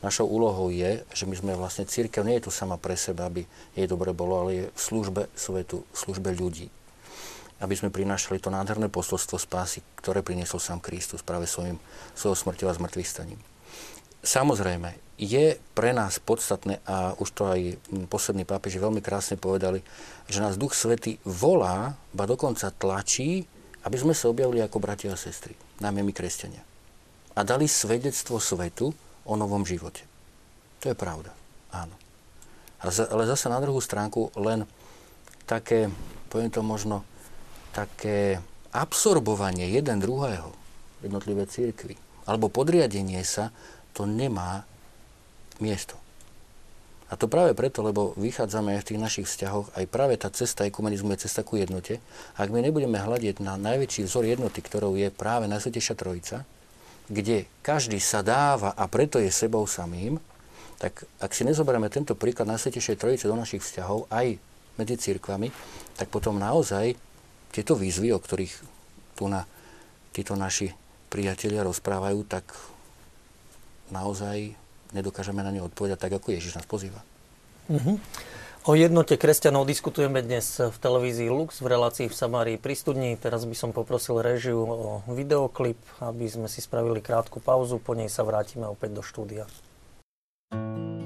Našou úlohou je, že my sme vlastne církev, nie je tu sama pre seba, aby jej dobre bolo, ale je v službe svetu, v službe ľudí. Aby sme prinášali to nádherné posolstvo spásy, ktoré priniesol sám Kristus práve svojim, svojou smrťou a zmrtvých staním. Samozrejme, je pre nás podstatné, a už to aj poslední pápeži veľmi krásne povedali, že nás Duch Svety volá, ba dokonca tlačí, aby sme sa objavili ako bratia a sestry, najmä my kresťania. A dali svedectvo svetu o novom živote. To je pravda, áno. Ale zase na druhú stránku len také, poviem to možno, také absorbovanie jeden druhého, jednotlivé církvy, alebo podriadenie sa, to nemá miesto. A to práve preto, lebo vychádzame aj v tých našich vzťahoch, aj práve tá cesta ekumenizmu je cesta ku jednote. Ak my nebudeme hľadiť na najväčší vzor jednoty, ktorou je práve Najsvetejšia Trojica, kde každý sa dáva a preto je sebou samým, tak ak si nezoberieme tento príklad Najsvetejšej Trojice do našich vzťahov, aj medzi církvami, tak potom naozaj tieto výzvy, o ktorých tu na títo naši priatelia rozprávajú, tak naozaj nedokážeme na ne odpovedať tak, ako Ježiš nás pozýva. Mm-hmm. O jednote kresťanov diskutujeme dnes v televízii Lux v relácii v Samárii pri studni. Teraz by som poprosil režiu o videoklip, aby sme si spravili krátku pauzu, po nej sa vrátime opäť do štúdia. Bol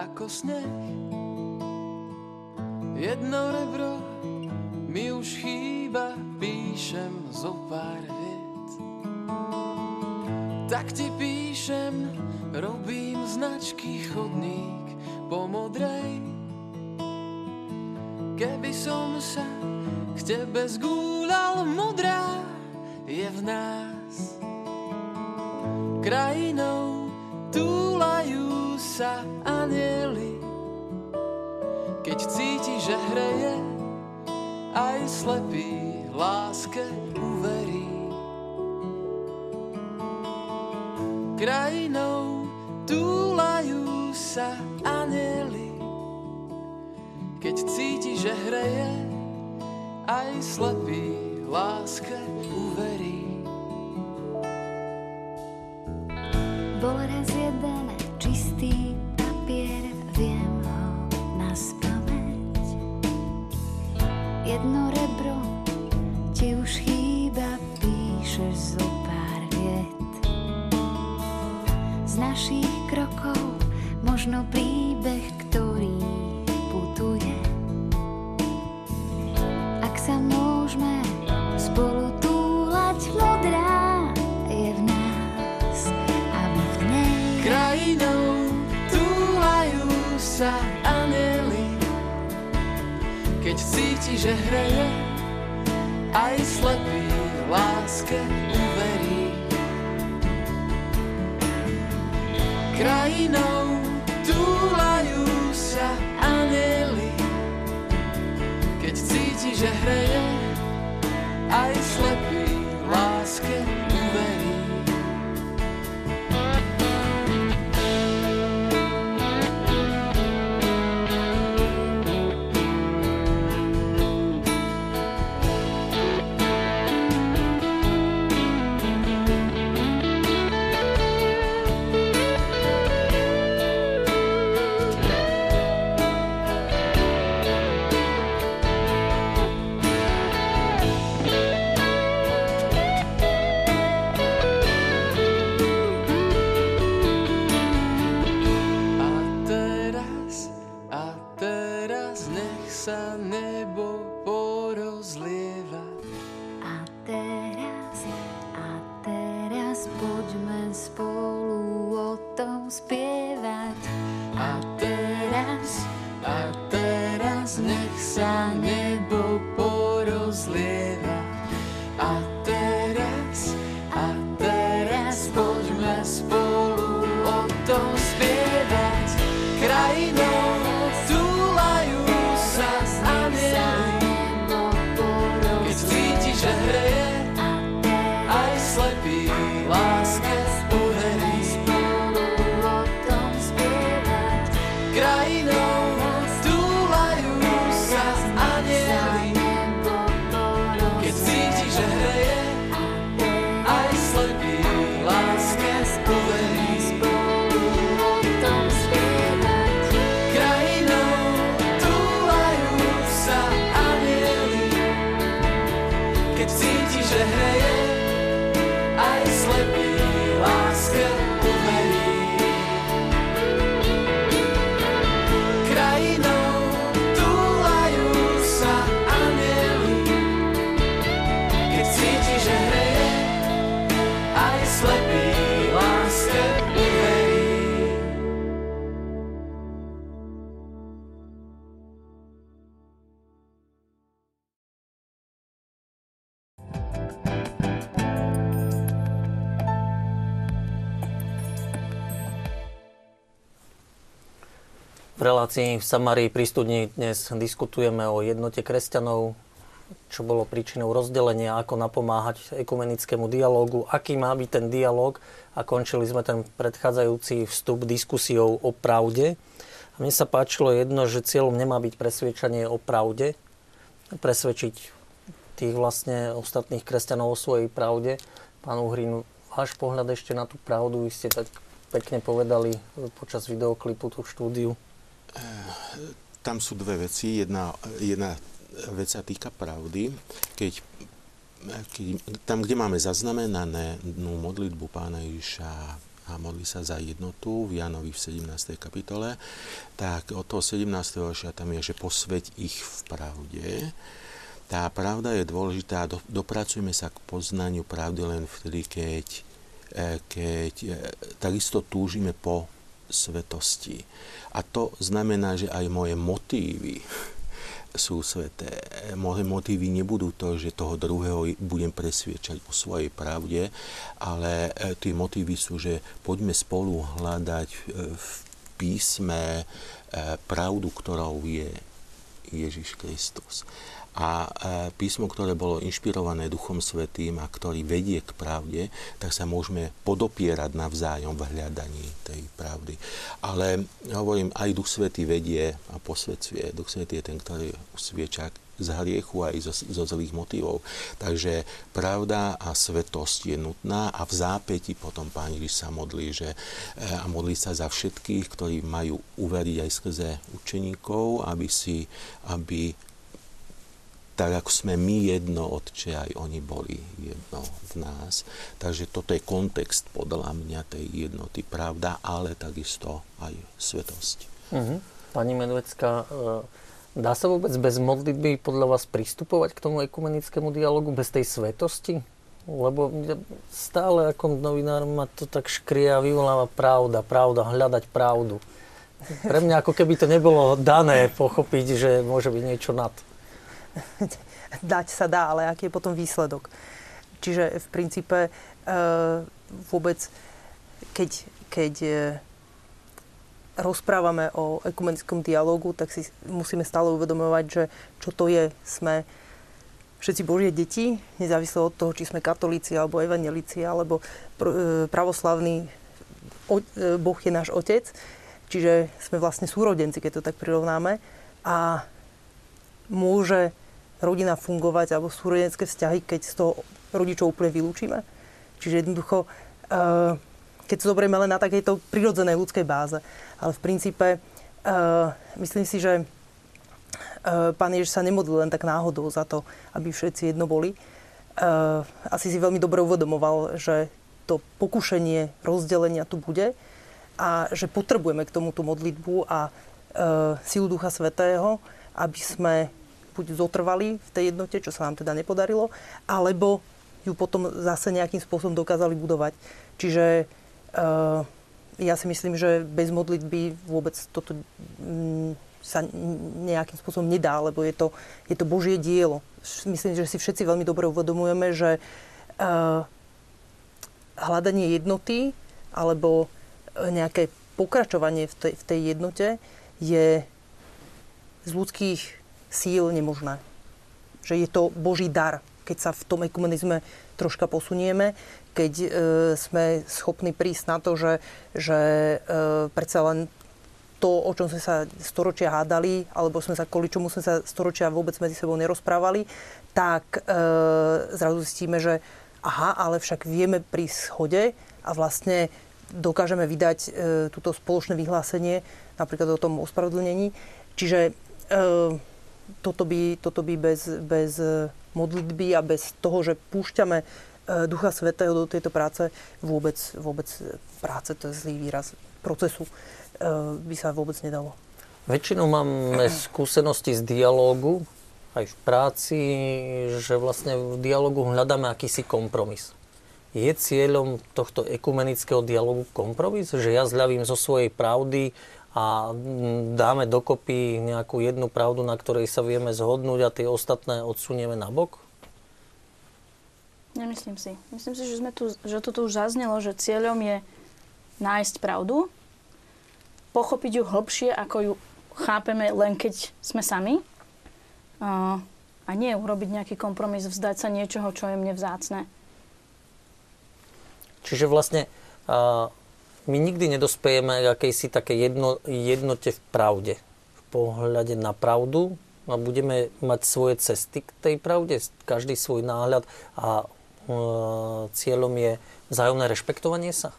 ako sneh. Jedno rebro mi už chýba, píšem zo pár viet. Tak ti píšem, robím značky chodník po modrej. Keby som sa k tebe zgúľal, modrá je v nás krajinou túlajú sa anieli. Keď cíti, že hreje, aj slepý láske uverí. Krajinou túlajú sa anieli. Keď cíti, že hreje, aj slepý láske uverí. Bol raz jeden sa anieli Keď cíti, že hreje Aj slepý láske uverí. Krajinou túlajú sa anieli Keď cíti, že hreje Aj slepý láske uverí V relácii v Samárii pri studni dnes diskutujeme o jednote kresťanov, čo bolo príčinou rozdelenia, ako napomáhať ekumenickému dialógu, aký má byť ten dialóg a končili sme ten predchádzajúci vstup diskusiou o pravde. A mne sa páčilo jedno, že cieľom nemá byť presvedčanie o pravde, presvedčiť tých vlastne ostatných kresťanov o svojej pravde. Pán Uhrin, váš pohľad ešte na tú pravdu, vy ste tak pekne povedali počas videoklipu tú štúdiu. Tam sú dve veci. Jedna, jedna vec sa týka pravdy. Keď, keď, tam, kde máme zaznamenanú modlitbu pána Ježiša a modlí sa za jednotu v Janovi v 17. kapitole, tak od toho 17. verša tam je, že posveď ich v pravde. Tá pravda je dôležitá, do, dopracujeme sa k poznaniu pravdy len vtedy, keď, e, keď takisto túžime po svetosti. A to znamená, že aj moje motívy sú sveté. Moje motívy nebudú to, že toho druhého budem presviečať o svojej pravde, ale e, tie motívy sú, že poďme spolu hľadať e, v písme e, pravdu, ktorou je Ježiš Kristus a e, písmo, ktoré bolo inšpirované Duchom Svetým a ktorý vedie k pravde, tak sa môžeme podopierať navzájom v hľadaní tej pravdy. Ale hovorím, aj Duch Svetý vedie a posvedcuje. Duch Svetý je ten, ktorý usvieča z hriechu aj zo, zo zlých motivov. Takže pravda a svetosť je nutná a v zápäti potom Pán Ježiš sa modlí, že, e, a modlí sa za všetkých, ktorí majú uveriť aj skrze učeníkov, aby si, aby tak ako sme my jedno, Otče, aj oni boli jedno v nás. Takže toto je kontext podľa mňa tej jednoty, pravda, ale takisto aj svetosť. Uh-huh. Pani Medvecka, e, dá sa vôbec bez modlitby podľa vás pristupovať k tomu ekumenickému dialogu bez tej svetosti? Lebo stále ako novinár ma to tak škrie a vyvoláva pravda, pravda, hľadať pravdu. Pre mňa ako keby to nebolo dané pochopiť, že môže byť niečo nad. *laughs* dať sa dá, ale aký je potom výsledok. Čiže v princípe e, vôbec, keď, keď e, rozprávame o ekumenickom dialogu, tak si musíme stále uvedomovať, že čo to je. Sme všetci Božie deti, nezávisle od toho, či sme katolíci, alebo evangelíci, alebo pr- e, pravoslavný Boh je náš otec. Čiže sme vlastne súrodenci, keď to tak prirovnáme. A môže rodina fungovať alebo súrodenecké vzťahy, keď z toho rodičov úplne vylúčime. Čiže jednoducho, eh, keď to zoberieme len na takejto prirodzenej ľudskej báze. Ale v princípe eh, myslím si, že eh, pán Ježiš sa nemodlil len tak náhodou za to, aby všetci jedno boli. Asi si veľmi dobre uvedomoval, že to pokušenie rozdelenia tu bude a že potrebujeme k tomu tú modlitbu a silu Ducha Svetého, aby sme buď zotrvali v tej jednote, čo sa nám teda nepodarilo, alebo ju potom zase nejakým spôsobom dokázali budovať. Čiže uh, ja si myslím, že bez modlitby vôbec toto um, sa nejakým spôsobom nedá, lebo je to, je to Božie dielo. Myslím, že si všetci veľmi dobre uvedomujeme, že uh, hľadanie jednoty alebo nejaké pokračovanie v tej, v tej jednote je z ľudských síl nemožné. Že je to Boží dar, keď sa v tom ekumenizme troška posunieme, keď e, sme schopní prísť na to, že, že e, predsa len to, o čom sme sa storočia hádali, alebo sme sa, kvôli čomu sme sa storočia vôbec medzi sebou nerozprávali, tak e, zrazu zistíme, že aha, ale však vieme pri schode a vlastne dokážeme vydať e, túto spoločné vyhlásenie, napríklad o tom ospravedlnení. Čiže e, toto by, toto by bez, bez e, modlitby a bez toho, že púšťame e, Ducha Svetého do tejto práce, vôbec, vôbec práce, to je zlý výraz, procesu, by sa vôbec nedalo. Väčšinou máme skúsenosti z dialógu, aj v práci, že vlastne v dialogu hľadáme akýsi kompromis. Je cieľom tohto ekumenického dialogu kompromis, že ja zľavím zo svojej pravdy a dáme dokopy nejakú jednu pravdu, na ktorej sa vieme zhodnúť a tie ostatné odsunieme na bok? Nemyslím si. Myslím si, že, sme tu, že toto už zaznelo, že cieľom je nájsť pravdu, pochopiť ju hlbšie, ako ju chápeme len keď sme sami. A nie urobiť nejaký kompromis, vzdať sa niečoho, čo je mne vzácne. Čiže vlastne uh, my nikdy nedospejeme k akejsi také jedno, jednote v pravde. V pohľade na pravdu a budeme mať svoje cesty k tej pravde, každý svoj náhľad a uh, cieľom je vzájomné rešpektovanie sa?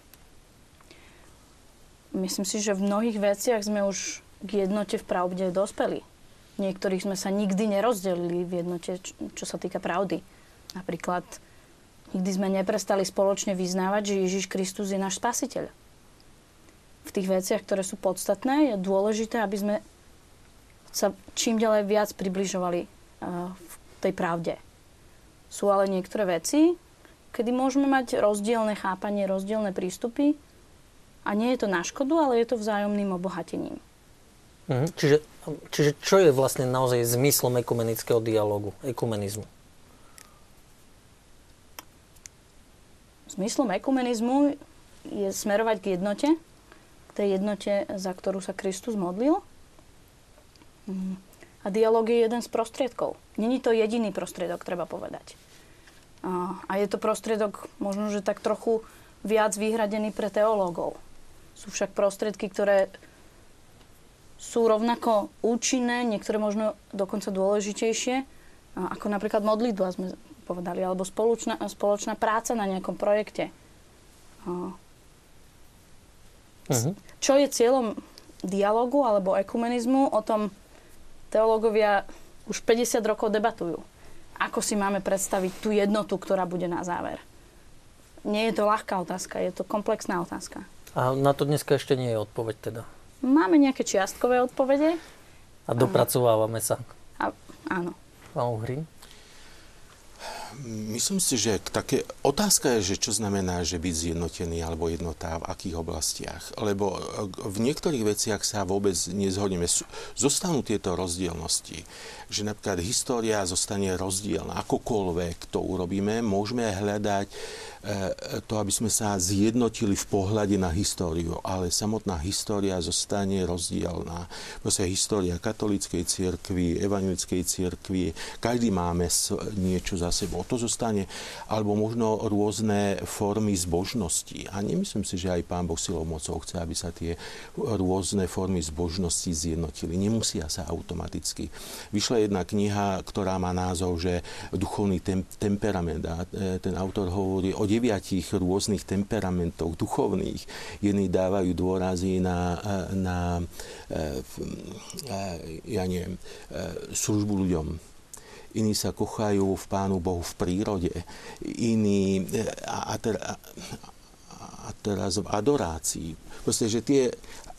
Myslím si, že v mnohých veciach sme už k jednote v pravde dospeli. Niektorých sme sa nikdy nerozdelili v jednote, čo sa týka pravdy. Napríklad nikdy sme neprestali spoločne vyznávať, že Ježiš Kristus je náš spasiteľ. V tých veciach, ktoré sú podstatné, je dôležité, aby sme sa čím ďalej viac približovali uh, v tej pravde. Sú ale niektoré veci, kedy môžeme mať rozdielne chápanie, rozdielne prístupy a nie je to na škodu, ale je to vzájomným obohatením. Mhm. Čiže, čiže čo je vlastne naozaj zmyslom ekumenického dialogu, ekumenizmu? Zmyslom ekumenizmu je smerovať k jednote, tej jednote, za ktorú sa Kristus modlil. Mhm. A dialog je jeden z prostriedkov. Není to jediný prostriedok, treba povedať. A je to prostriedok možno, že tak trochu viac vyhradený pre teológov. Sú však prostriedky, ktoré sú rovnako účinné, niektoré možno dokonca dôležitejšie, ako napríklad modlitba, sme povedali, alebo spoločná, spoločná práca na nejakom projekte. Uh-huh. Čo je cieľom dialogu alebo ekumenizmu, o tom teológovia už 50 rokov debatujú. Ako si máme predstaviť tú jednotu, ktorá bude na záver? Nie je to ľahká otázka, je to komplexná otázka. A na to dneska ešte nie je odpoveď teda? Máme nejaké čiastkové odpovede. A dopracovávame sa. A, áno. Pán Uhrin? Myslím si, že také otázka je, že čo znamená, že byť zjednotený alebo jednotá v akých oblastiach. Lebo v niektorých veciach sa vôbec nezhodneme. Zostanú tieto rozdielnosti. Že napríklad história zostane rozdielna. Akokoľvek to urobíme, môžeme hľadať E, to, aby sme sa zjednotili v pohľade na históriu, ale samotná história zostane rozdielná. Proste história katolíckej cirkvi, evangelickej cirkvi, každý máme niečo za sebou. To zostane, alebo možno rôzne formy zbožnosti. A nemyslím si, že aj Pán Boh silou mocou chce, aby sa tie rôzne formy zbožnosti zjednotili. Nemusia sa automaticky. Vyšla jedna kniha, ktorá má názov, že duchovný tem- temperament. A e, ten autor hovorí o deviatich rôznych temperamentov duchovných. Jedni dávajú dôrazy na, na e, e, ja neviem, e, službu ľuďom, iní sa kochajú v Pánu Bohu v prírode, iní a, a, a, a teraz v adorácii. Proste, že tie,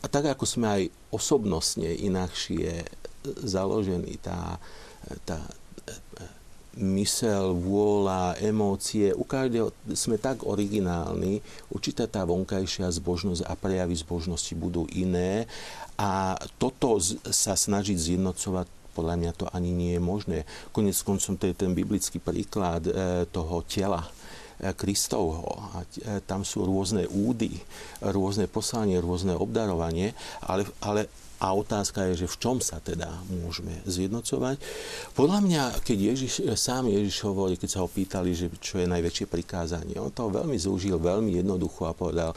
a tak ako sme aj osobnostne inakšie založení, tá, tá, mysel, vôľa, emócie, u každého sme tak originálni, určitá tá vonkajšia zbožnosť a prejavy zbožnosti budú iné a toto sa snažiť zjednocovať podľa mňa to ani nie je možné. Konec koncom to je ten biblický príklad e, toho tela, e, Kristovho. A e, tam sú rôzne údy, rôzne poslanie, rôzne obdarovanie, ale, ale a otázka je, že v čom sa teda môžeme zjednocovať. Podľa mňa, keď Ježiš, sám Ježiš hovorí, keď sa ho pýtali, že čo je najväčšie prikázanie, on to veľmi zúžil, veľmi jednoducho a povedal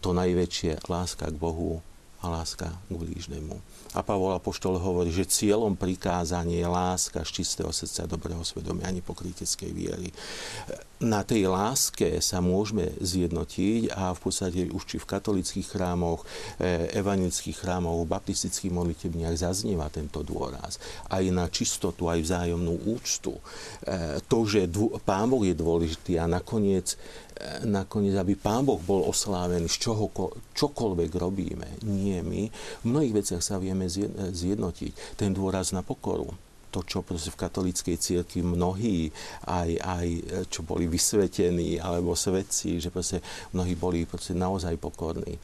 to najväčšie, láska k Bohu a láska k blížnemu. A Pavol Apoštol hovorí, že cieľom prikázania je láska z čistého srdca, dobrého svedomia a nepokryteckej viery. Na tej láske sa môžeme zjednotiť a v podstate už či v katolických chrámoch, e, evangelických chrámoch, baptistických modlitebniach zaznieva tento dôraz. Aj na čistotu, aj vzájomnú úctu. E, to, že Pán Boh je dôležitý a nakoniec nakoniec, aby Pán Boh bol oslávený z čoho, čokoľvek robíme, nie my. V mnohých veciach sa vieme zjednotiť. Ten dôraz na pokoru, to, čo v katolíckej cirkvi mnohí, aj, aj čo boli vysvetení, alebo svedci, že proste mnohí boli naozaj pokorní.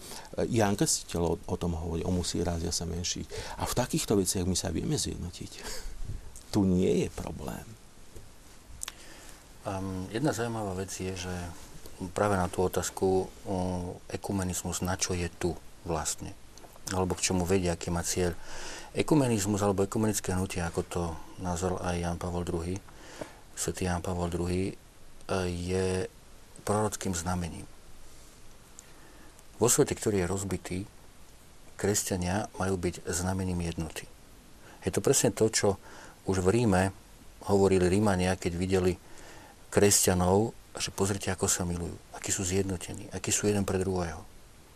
Jan Krstiteľ o, tom hovorí, o musí rázia sa menší. A v takýchto veciach my sa vieme zjednotiť. *laughs* tu nie je problém. Um, jedna zaujímavá vec je, že práve na tú otázku ekumenizmus, na čo je tu vlastne, alebo k čomu vedia, aký má cieľ. Ekumenizmus alebo ekumenické hnutie, ako to nazval aj Jan Pavol II, svätý Jan Pavol II, e, je prorockým znamením. Vo svete, ktorý je rozbitý, kresťania majú byť znamením jednoty. Je to presne to, čo už v Ríme hovorili Rímania, keď videli kresťanov, že pozrite, ako sa milujú, akí sú zjednotení, akí sú jeden pre druhého.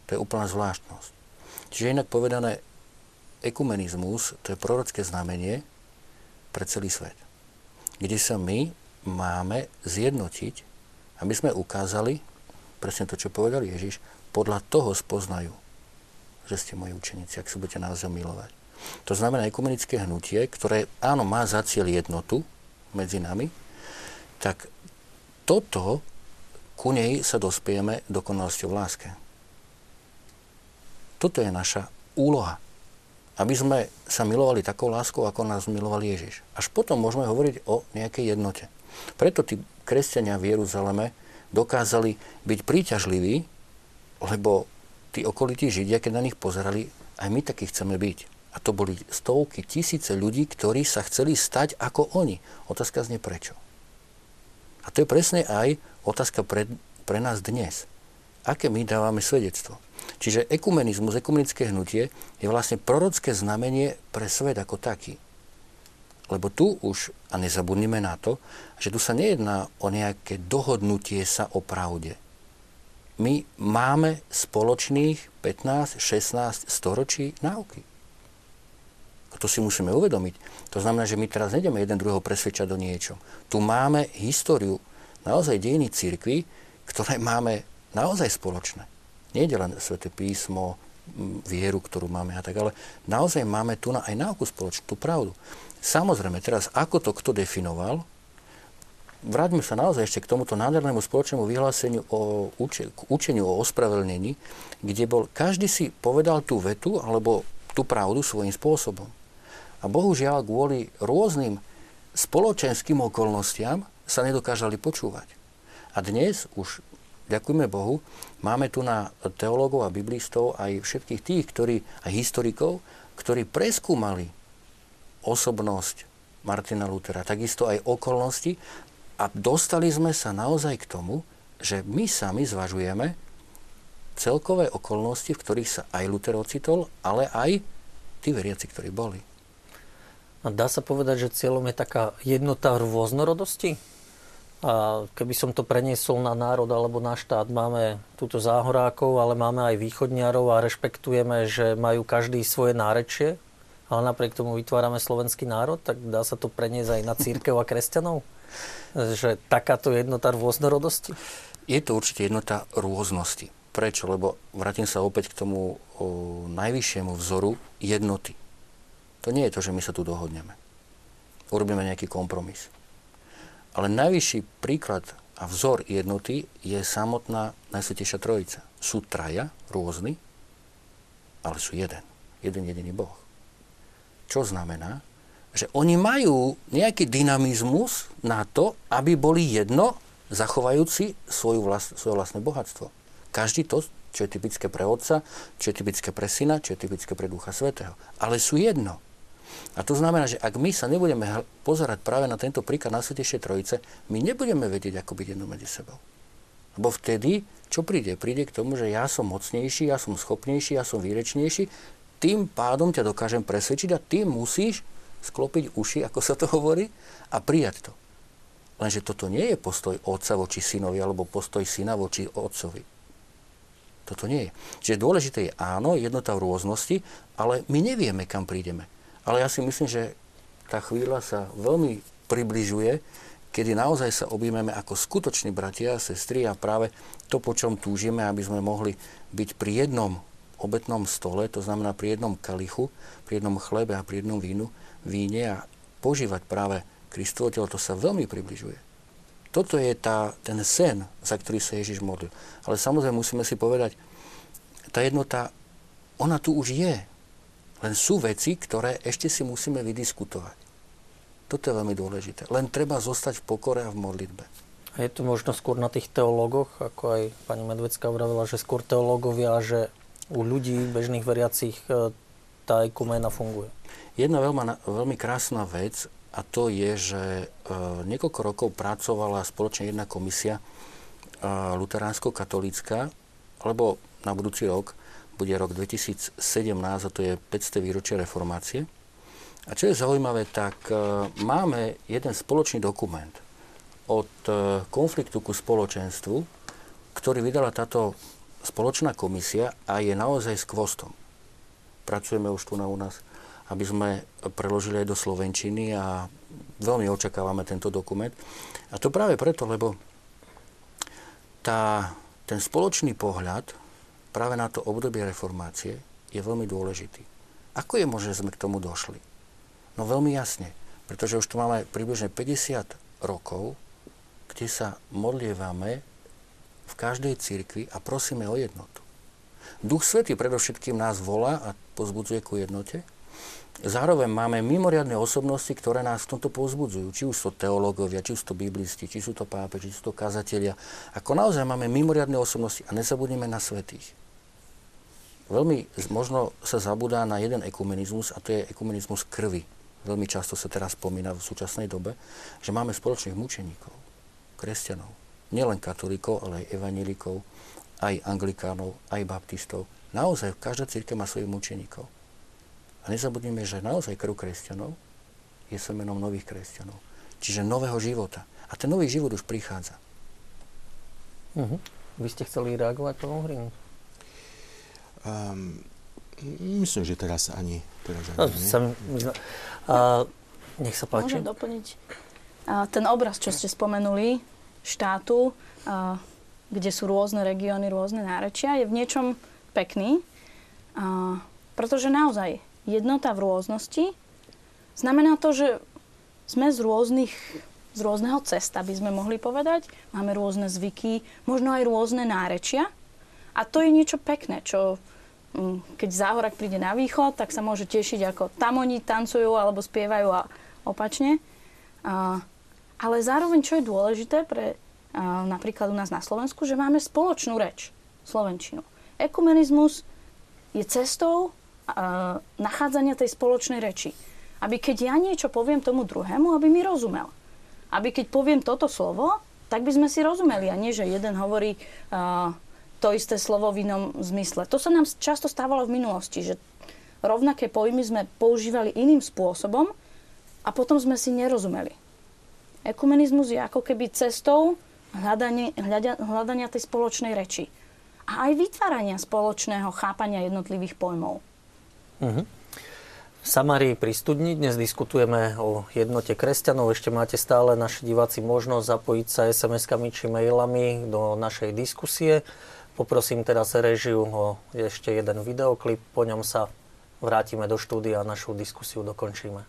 To je úplná zvláštnosť. Čiže inak povedané, ekumenizmus to je prorocké znamenie pre celý svet. Kde sa my máme zjednotiť, aby sme ukázali, presne to, čo povedal Ježiš, podľa toho spoznajú, že ste moji učeníci, ak sa budete naozaj milovať. To znamená ekumenické hnutie, ktoré áno, má za cieľ jednotu medzi nami, tak toto, ku nej sa dospieme dokonalosťou v láske. Toto je naša úloha aby sme sa milovali takou láskou, ako nás miloval Ježiš. Až potom môžeme hovoriť o nejakej jednote. Preto tí kresťania v Jeruzaleme dokázali byť príťažliví, lebo tí okolití Židia, keď na nich pozerali, aj my takí chceme byť. A to boli stovky, tisíce ľudí, ktorí sa chceli stať ako oni. Otázka znie prečo. A to je presne aj otázka pre, pre nás dnes. Aké my dávame svedectvo? Čiže ekumenizmus, ekumenické hnutie je vlastne prorocké znamenie pre svet ako taký. Lebo tu už, a nezabudnime na to, že tu sa nejedná o nejaké dohodnutie sa o pravde. My máme spoločných 15-16 storočí náuky. To si musíme uvedomiť. To znamená, že my teraz nejdeme jeden druhého presvedčať do niečo. Tu máme históriu, naozaj dejiny církvy, ktoré máme naozaj spoločné. Nie je len sväté písmo, vieru, ktorú máme a tak, ale naozaj máme tu na aj náuku spoločnú, tú pravdu. Samozrejme, teraz ako to kto definoval, vráťme sa naozaj ešte k tomuto nádhernému spoločnému vyhláseniu o uče, k učeniu o ospravedlnení, kde bol, každý si povedal tú vetu alebo tú pravdu svojím spôsobom. A bohužiaľ kvôli rôznym spoločenským okolnostiam sa nedokážali počúvať. A dnes už ďakujme Bohu, máme tu na teológov a biblistov aj všetkých tých, ktorí, aj historikov, ktorí preskúmali osobnosť Martina Lutera, takisto aj okolnosti a dostali sme sa naozaj k tomu, že my sami zvažujeme celkové okolnosti, v ktorých sa aj Luther ocitol, ale aj tí veriaci, ktorí boli. A dá sa povedať, že cieľom je taká jednota rôznorodosti? A keby som to preniesol na národ alebo na štát, máme túto záhorákov, ale máme aj východniarov a rešpektujeme, že majú každý svoje nárečie, ale napriek tomu vytvárame slovenský národ, tak dá sa to preniesť aj na církev a kresťanov? Že takáto jednota rôznorodosti? Je to určite jednota rôznosti. Prečo? Lebo vrátim sa opäť k tomu o, najvyššiemu vzoru jednoty. To nie je to, že my sa tu dohodneme. Urobíme nejaký kompromis ale najvyšší príklad a vzor jednoty je samotná Najsvetejšia Trojica. Sú traja, rôzni, ale sú jeden. Jeden jediný Boh. Čo znamená, že oni majú nejaký dynamizmus na to, aby boli jedno, zachovajúci svoju vlast, svoje vlastné bohatstvo. Každý to, čo je typické pre Otca, čo je typické pre Syna, čo je typické pre Ducha Svetého. Ale sú jedno. A to znamená, že ak my sa nebudeme pozerať práve na tento príklad na Svetejšej Trojice, my nebudeme vedieť, ako byť jedno medzi sebou. Lebo vtedy, čo príde? Príde k tomu, že ja som mocnejší, ja som schopnejší, ja som výrečnejší, tým pádom ťa dokážem presvedčiť a ty musíš sklopiť uši, ako sa to hovorí, a prijať to. Lenže toto nie je postoj otca voči synovi alebo postoj syna voči otcovi. Toto nie je. Čiže dôležité je áno, jednota v rôznosti, ale my nevieme, kam prídeme. Ale ja si myslím, že tá chvíľa sa veľmi približuje, kedy naozaj sa objmeme ako skutoční bratia a sestry a práve to, po čom túžime, aby sme mohli byť pri jednom obetnom stole, to znamená pri jednom kalichu, pri jednom chlebe a pri jednom vínu, víne a požívať práve Kristovo telo, to sa veľmi približuje. Toto je tá, ten sen, za ktorý sa Ježiš modlil. Ale samozrejme musíme si povedať, tá jednota, ona tu už je. Len sú veci, ktoré ešte si musíme vydiskutovať. Toto je veľmi dôležité. Len treba zostať v pokore a v modlitbe. A je to možno skôr na tých teológoch, ako aj pani Medvecká vravila, že skôr teológovia, že u ľudí, bežných veriacich, e, tá ekumena funguje. Jedna veľmi, veľmi krásna vec a to je, že e, niekoľko rokov pracovala spoločne jedna komisia e, luteránsko-katolícka, lebo na budúci rok bude rok 2017 a to je 500 výročie reformácie. A čo je zaujímavé, tak e, máme jeden spoločný dokument od e, konfliktu ku spoločenstvu, ktorý vydala táto spoločná komisia a je naozaj skvostom. Pracujeme už tu na u nás aby sme preložili aj do Slovenčiny a veľmi očakávame tento dokument. A to práve preto, lebo tá, ten spoločný pohľad práve na to obdobie reformácie je veľmi dôležitý. Ako je možné, že sme k tomu došli? No veľmi jasne, pretože už tu máme približne 50 rokov, kde sa modlievame v každej cirkvi a prosíme o jednotu. Duch Svetý predovšetkým nás volá a pozbudzuje ku jednote, Zároveň máme mimoriadne osobnosti, ktoré nás v tomto povzbudzujú. Či už sú teológovia, či sú to biblisti, či sú to pápe, či sú to kazatelia. Ako naozaj máme mimoriadne osobnosti a nezabudneme na svetých. Veľmi možno sa zabudá na jeden ekumenizmus a to je ekumenizmus krvi. Veľmi často sa teraz spomína v súčasnej dobe, že máme spoločných mučeníkov, kresťanov. Nielen katolíkov, ale aj evanílikov, aj anglikánov, aj baptistov. Naozaj každá církev má svojich mučeníkov. A nezabudnime, že naozaj krv kresťanov je semenom nových kresťanov. Čiže nového života. A ten nový život už prichádza. Uh-huh. Vy ste chceli reagovať, pán Uhrin? Um, myslím, že teraz ani. Teraz ani no, Sam, uh, nech sa páči. Môžem doplniť. Uh, ten obraz, čo ste spomenuli, štátu, uh, kde sú rôzne regióny, rôzne nárečia, je v niečom pekný, uh, pretože naozaj jednota v rôznosti, znamená to, že sme z rôznych z rôzneho cesta, by sme mohli povedať. Máme rôzne zvyky, možno aj rôzne nárečia. A to je niečo pekné, čo mm, keď záhorak príde na východ, tak sa môže tešiť, ako tam oni tancujú alebo spievajú a opačne. A, ale zároveň, čo je dôležité pre a, napríklad u nás na Slovensku, že máme spoločnú reč, slovenčinu. Ekumenizmus je cestou nachádzania tej spoločnej reči. Aby keď ja niečo poviem tomu druhému, aby mi rozumel. Aby keď poviem toto slovo, tak by sme si rozumeli. A nie, že jeden hovorí uh, to isté slovo v inom zmysle. To sa nám často stávalo v minulosti, že rovnaké pojmy sme používali iným spôsobom a potom sme si nerozumeli. Ekumenizmus je ako keby cestou hľadania, hľadania tej spoločnej reči a aj vytvárania spoločného chápania jednotlivých pojmov. Uh-huh. V pri studni dnes diskutujeme o jednote kresťanov. Ešte máte stále naši diváci možnosť zapojiť sa SMS-kami či mailami do našej diskusie. Poprosím teraz režiu o ešte jeden videoklip, po ňom sa vrátime do štúdia a našu diskusiu dokončíme.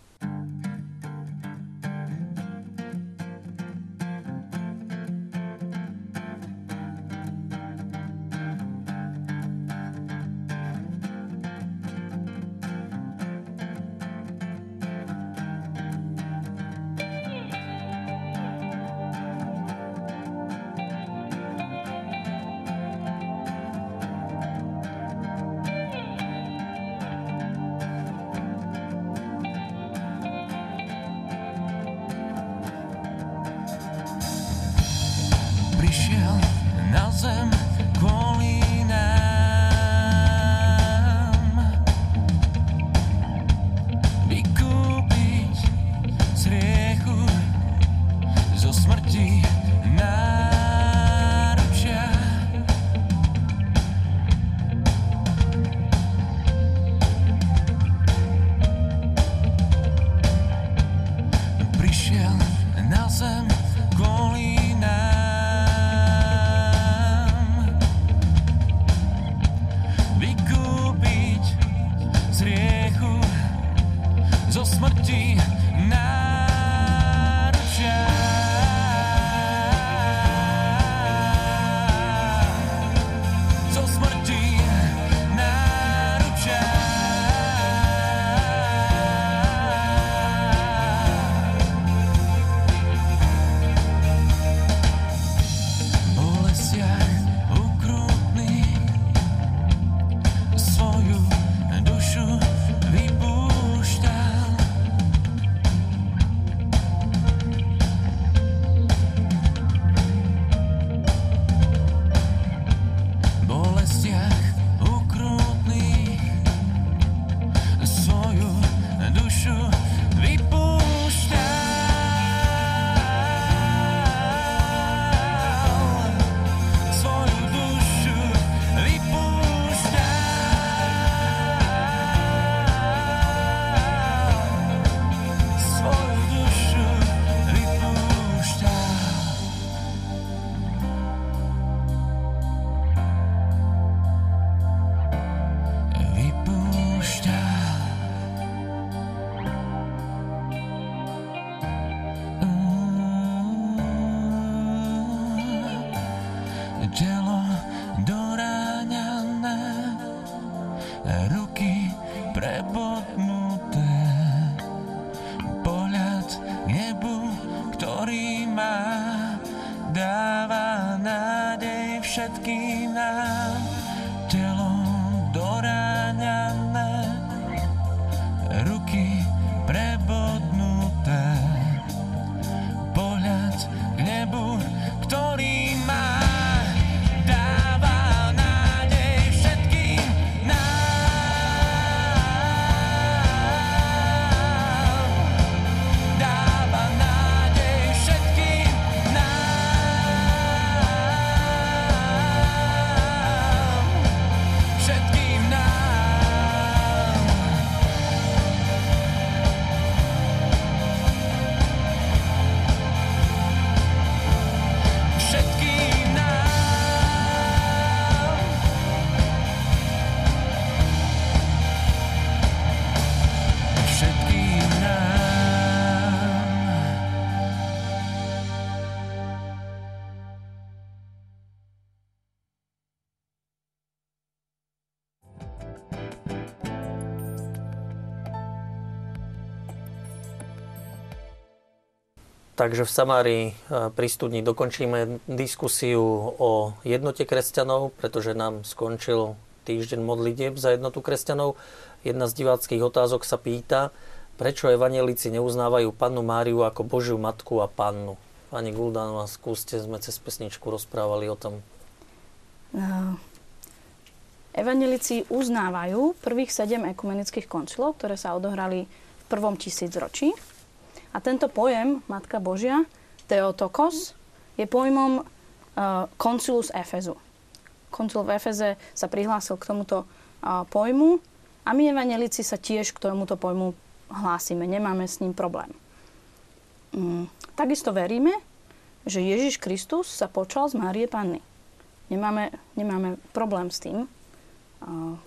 Takže v Samárii e, pri studni dokončíme diskusiu o jednote kresťanov, pretože nám skončil týždeň modlitieb za jednotu kresťanov. Jedna z diváckých otázok sa pýta, prečo evanelici neuznávajú pannu Máriu ako Božiu matku a pannu. Pani Guldánová, skúste, sme cez pesničku rozprávali o tom. Uh, Evanelici uznávajú prvých sedem ekumenických koncilov, ktoré sa odohrali v prvom tisícročí. A tento pojem Matka Božia, Theotokos, je pojmom uh, koncilu z Efezu. Koncil v Efeze sa prihlásil k tomuto uh, pojmu a my evanelici sa tiež k tomuto pojmu hlásime. Nemáme s ním problém. Mm, takisto veríme, že Ježiš Kristus sa počal z Márie Panny. Nemáme, nemáme problém s tým. Uh,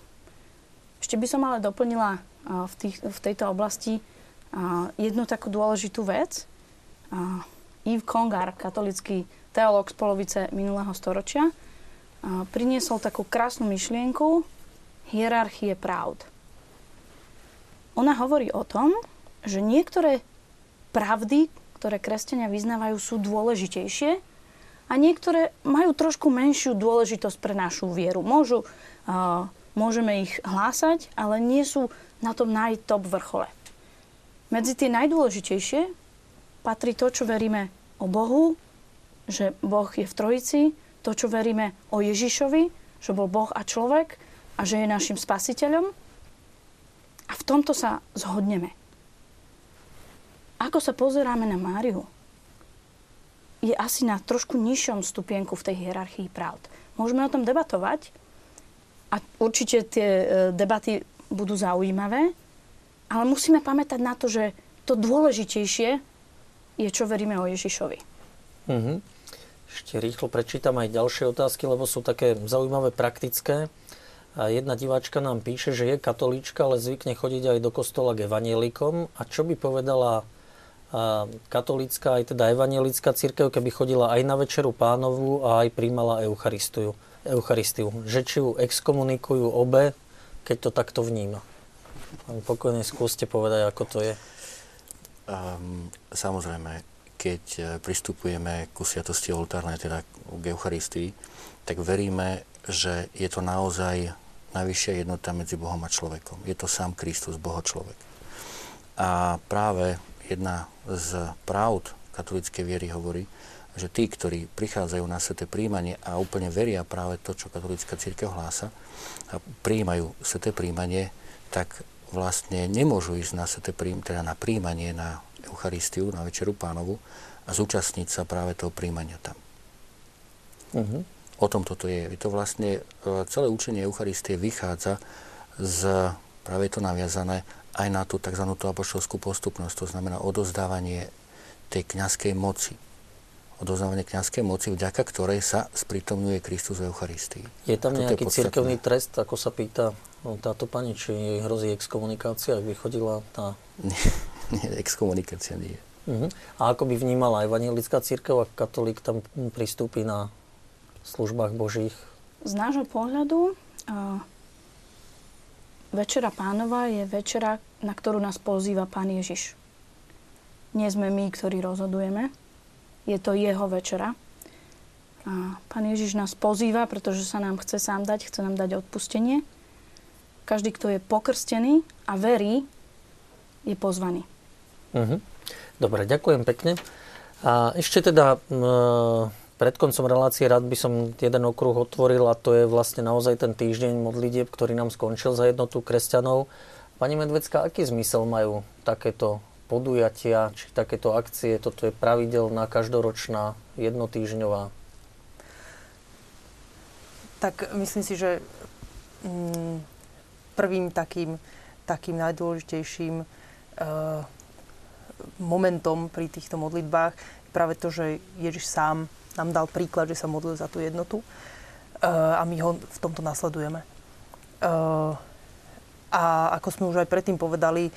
ešte by som ale doplnila v, tých, v tejto oblasti jednu takú dôležitú vec. Yves Congar, katolický teológ z polovice minulého storočia, priniesol takú krásnu myšlienku hierarchie pravd. Ona hovorí o tom, že niektoré pravdy, ktoré kresťania vyznávajú, sú dôležitejšie a niektoré majú trošku menšiu dôležitosť pre našu vieru. Môžu, môžeme ich hlásať, ale nie sú na tom najtop vrchole. Medzi tie najdôležitejšie patrí to, čo veríme o Bohu, že Boh je v Trojici, to, čo veríme o Ježišovi, že bol Boh a človek a že je našim spasiteľom. A v tomto sa zhodneme. Ako sa pozeráme na Máriu, je asi na trošku nižšom stupienku v tej hierarchii pravd. Môžeme o tom debatovať a určite tie e, debaty budú zaujímavé, ale musíme pamätať na to, že to dôležitejšie je, čo veríme o Ježišovi. Mhm. Ešte rýchlo prečítam aj ďalšie otázky, lebo sú také zaujímavé, praktické. A jedna diváčka nám píše, že je katolíčka, ale zvykne chodiť aj do kostola k evanielikom. A čo by povedala katolícka, aj teda evanielická církev, keby chodila aj na večeru pánovu a aj príjmala Eucharistiu, Eucharistiu. Že či ju exkomunikujú obe, keď to takto vníma. Pokojne skúste povedať, ako to je. Um, samozrejme, keď e, pristupujeme ku sviatosti oltárnej, teda k Eucharistii, tak veríme, že je to naozaj najvyššia jednota medzi Bohom a človekom. Je to sám Kristus, Boho človek. A práve jedna z pravd katolíckej viery hovorí, že tí, ktorí prichádzajú na sveté príjmanie a úplne veria práve to, čo katolícka církev hlása, a príjmajú sveté príjmanie, tak vlastne nemôžu ísť na príjmanie, teda na príjmanie, na Eucharistiu, na Večeru pánovu a zúčastniť sa práve toho príjmania tam. Uh-huh. O tom toto je. Je to vlastne, e, celé učenie Eucharistie vychádza z, práve je to naviazané aj na tú tzv. tú apoštolskú postupnosť, to znamená odozdávanie tej kňazskej moci. Odozdávanie kňazskej moci, vďaka ktorej sa sprítomňuje Kristus v Eucharistii. Je tam Toto nejaký podstatné. cirkevný trest, ako sa pýta no, táto pani, či jej hrozí exkomunikácia, ak by chodila na... Nie, *laughs* nie, exkomunikácia nie je. Uh-huh. A ako by vnímala evangelická církev, ak katolík tam pristúpi na službách Božích? Z nášho pohľadu uh, Večera pánova je večera, na ktorú nás pozýva Pán Ježiš. Nie sme my, ktorí rozhodujeme. Je to jeho večera. A Pán Ježiš nás pozýva, pretože sa nám chce sám dať, chce nám dať odpustenie. Každý, kto je pokrstený a verí, je pozvaný. Mhm. Dobre, ďakujem pekne. A ešte teda pred koncom relácie rád by som jeden okruh otvoril a to je vlastne naozaj ten týždeň modlitieb, ktorý nám skončil za jednotu kresťanov. Pani Medvecka, aký zmysel majú takéto podujatia, či takéto akcie? Toto je pravidelná, každoročná, jednotýžňová. Tak myslím si, že mm, prvým takým, takým najdôležitejším uh, momentom pri týchto modlitbách je práve to, že Ježiš sám nám dal príklad, že sa modlil za tú jednotu uh, a my ho v tomto nasledujeme. Uh, a ako sme už aj predtým povedali,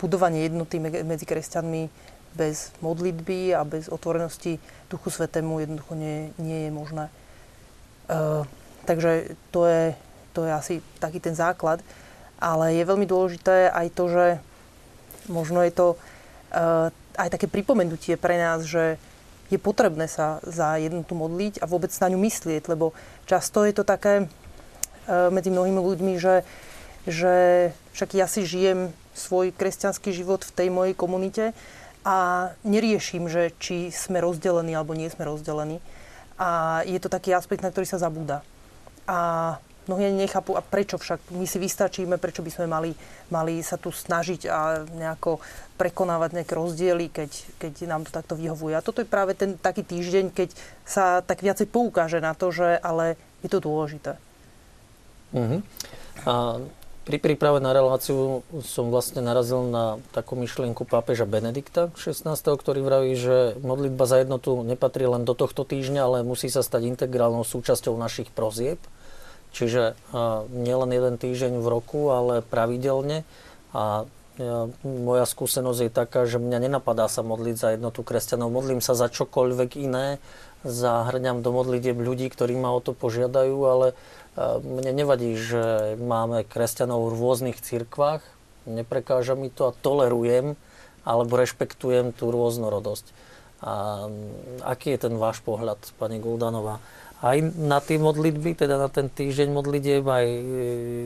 budovanie jednoty medzi kresťanmi bez modlitby a bez otvorenosti Duchu Svetému jednoducho nie, nie je možné. Takže to je, to je asi taký ten základ. Ale je veľmi dôležité aj to, že možno je to uh, aj také pripomenutie pre nás, že je potrebné sa za jednotu modliť a vôbec na ňu myslieť, lebo často je to také e, medzi mnohými ľuďmi, že, že však ja si žijem svoj kresťanský život v tej mojej komunite a neriešim, že či sme rozdelení alebo nie sme rozdelení. A je to taký aspekt, na ktorý sa zabúda. A mnohí nechápu, a prečo však my si vystačíme, prečo by sme mali, mali sa tu snažiť a nejako prekonávať nejaké rozdiely, keď, keď nám to takto vyhovuje. A toto je práve ten taký týždeň, keď sa tak viacej poukáže na to, že ale je to dôležité. Uh-huh. A pri príprave na reláciu som vlastne narazil na takú myšlienku pápeža Benedikta 16., ktorý vraví, že modlitba za jednotu nepatrí len do tohto týždňa, ale musí sa stať integrálnou súčasťou našich prozieb. Čiže nielen jeden týždeň v roku, ale pravidelne. A ja, moja skúsenosť je taká, že mňa nenapadá sa modliť za jednotu kresťanov. Modlím sa za čokoľvek iné, zahrňam do modlitieb ľudí, ktorí ma o to požiadajú, ale mne nevadí, že máme kresťanov v rôznych cirkvách, neprekáža mi to a tolerujem alebo rešpektujem tú rôznorodosť. A aký je ten váš pohľad, pani Guldanová? Aj na tie modlitby, teda na ten týždeň modlitieb, aj e,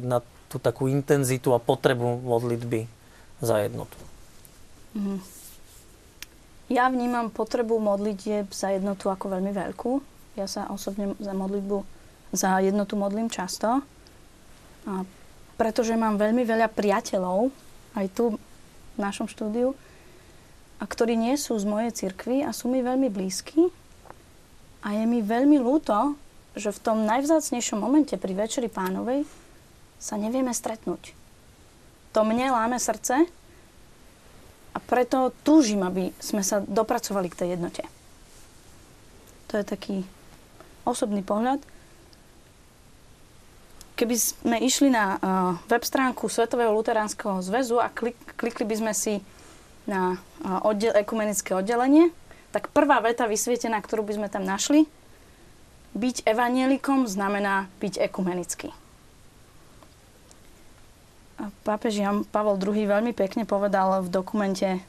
na tú takú intenzitu a potrebu modlitby za jednotu. Mm. Ja vnímam potrebu modlitieb za jednotu ako veľmi veľkú. Ja sa osobne za modlitbu za jednotu modlím často. A pretože mám veľmi veľa priateľov, aj tu v našom štúdiu, a ktorí nie sú z mojej cirkvi a sú mi veľmi blízki a je mi veľmi ľúto, že v tom najvzácnejšom momente pri Večeri pánovej sa nevieme stretnúť. To mne láme srdce a preto túžim, aby sme sa dopracovali k tej jednote. To je taký osobný pohľad. Keby sme išli na uh, web stránku Svetového luteránskeho zväzu a klik, klikli by sme si na uh, oddel, ekumenické oddelenie, tak prvá veta vysvietená, ktorú by sme tam našli, byť evanielikom znamená byť ekumenický. Pápež Jan Pavel II veľmi pekne povedal v dokumente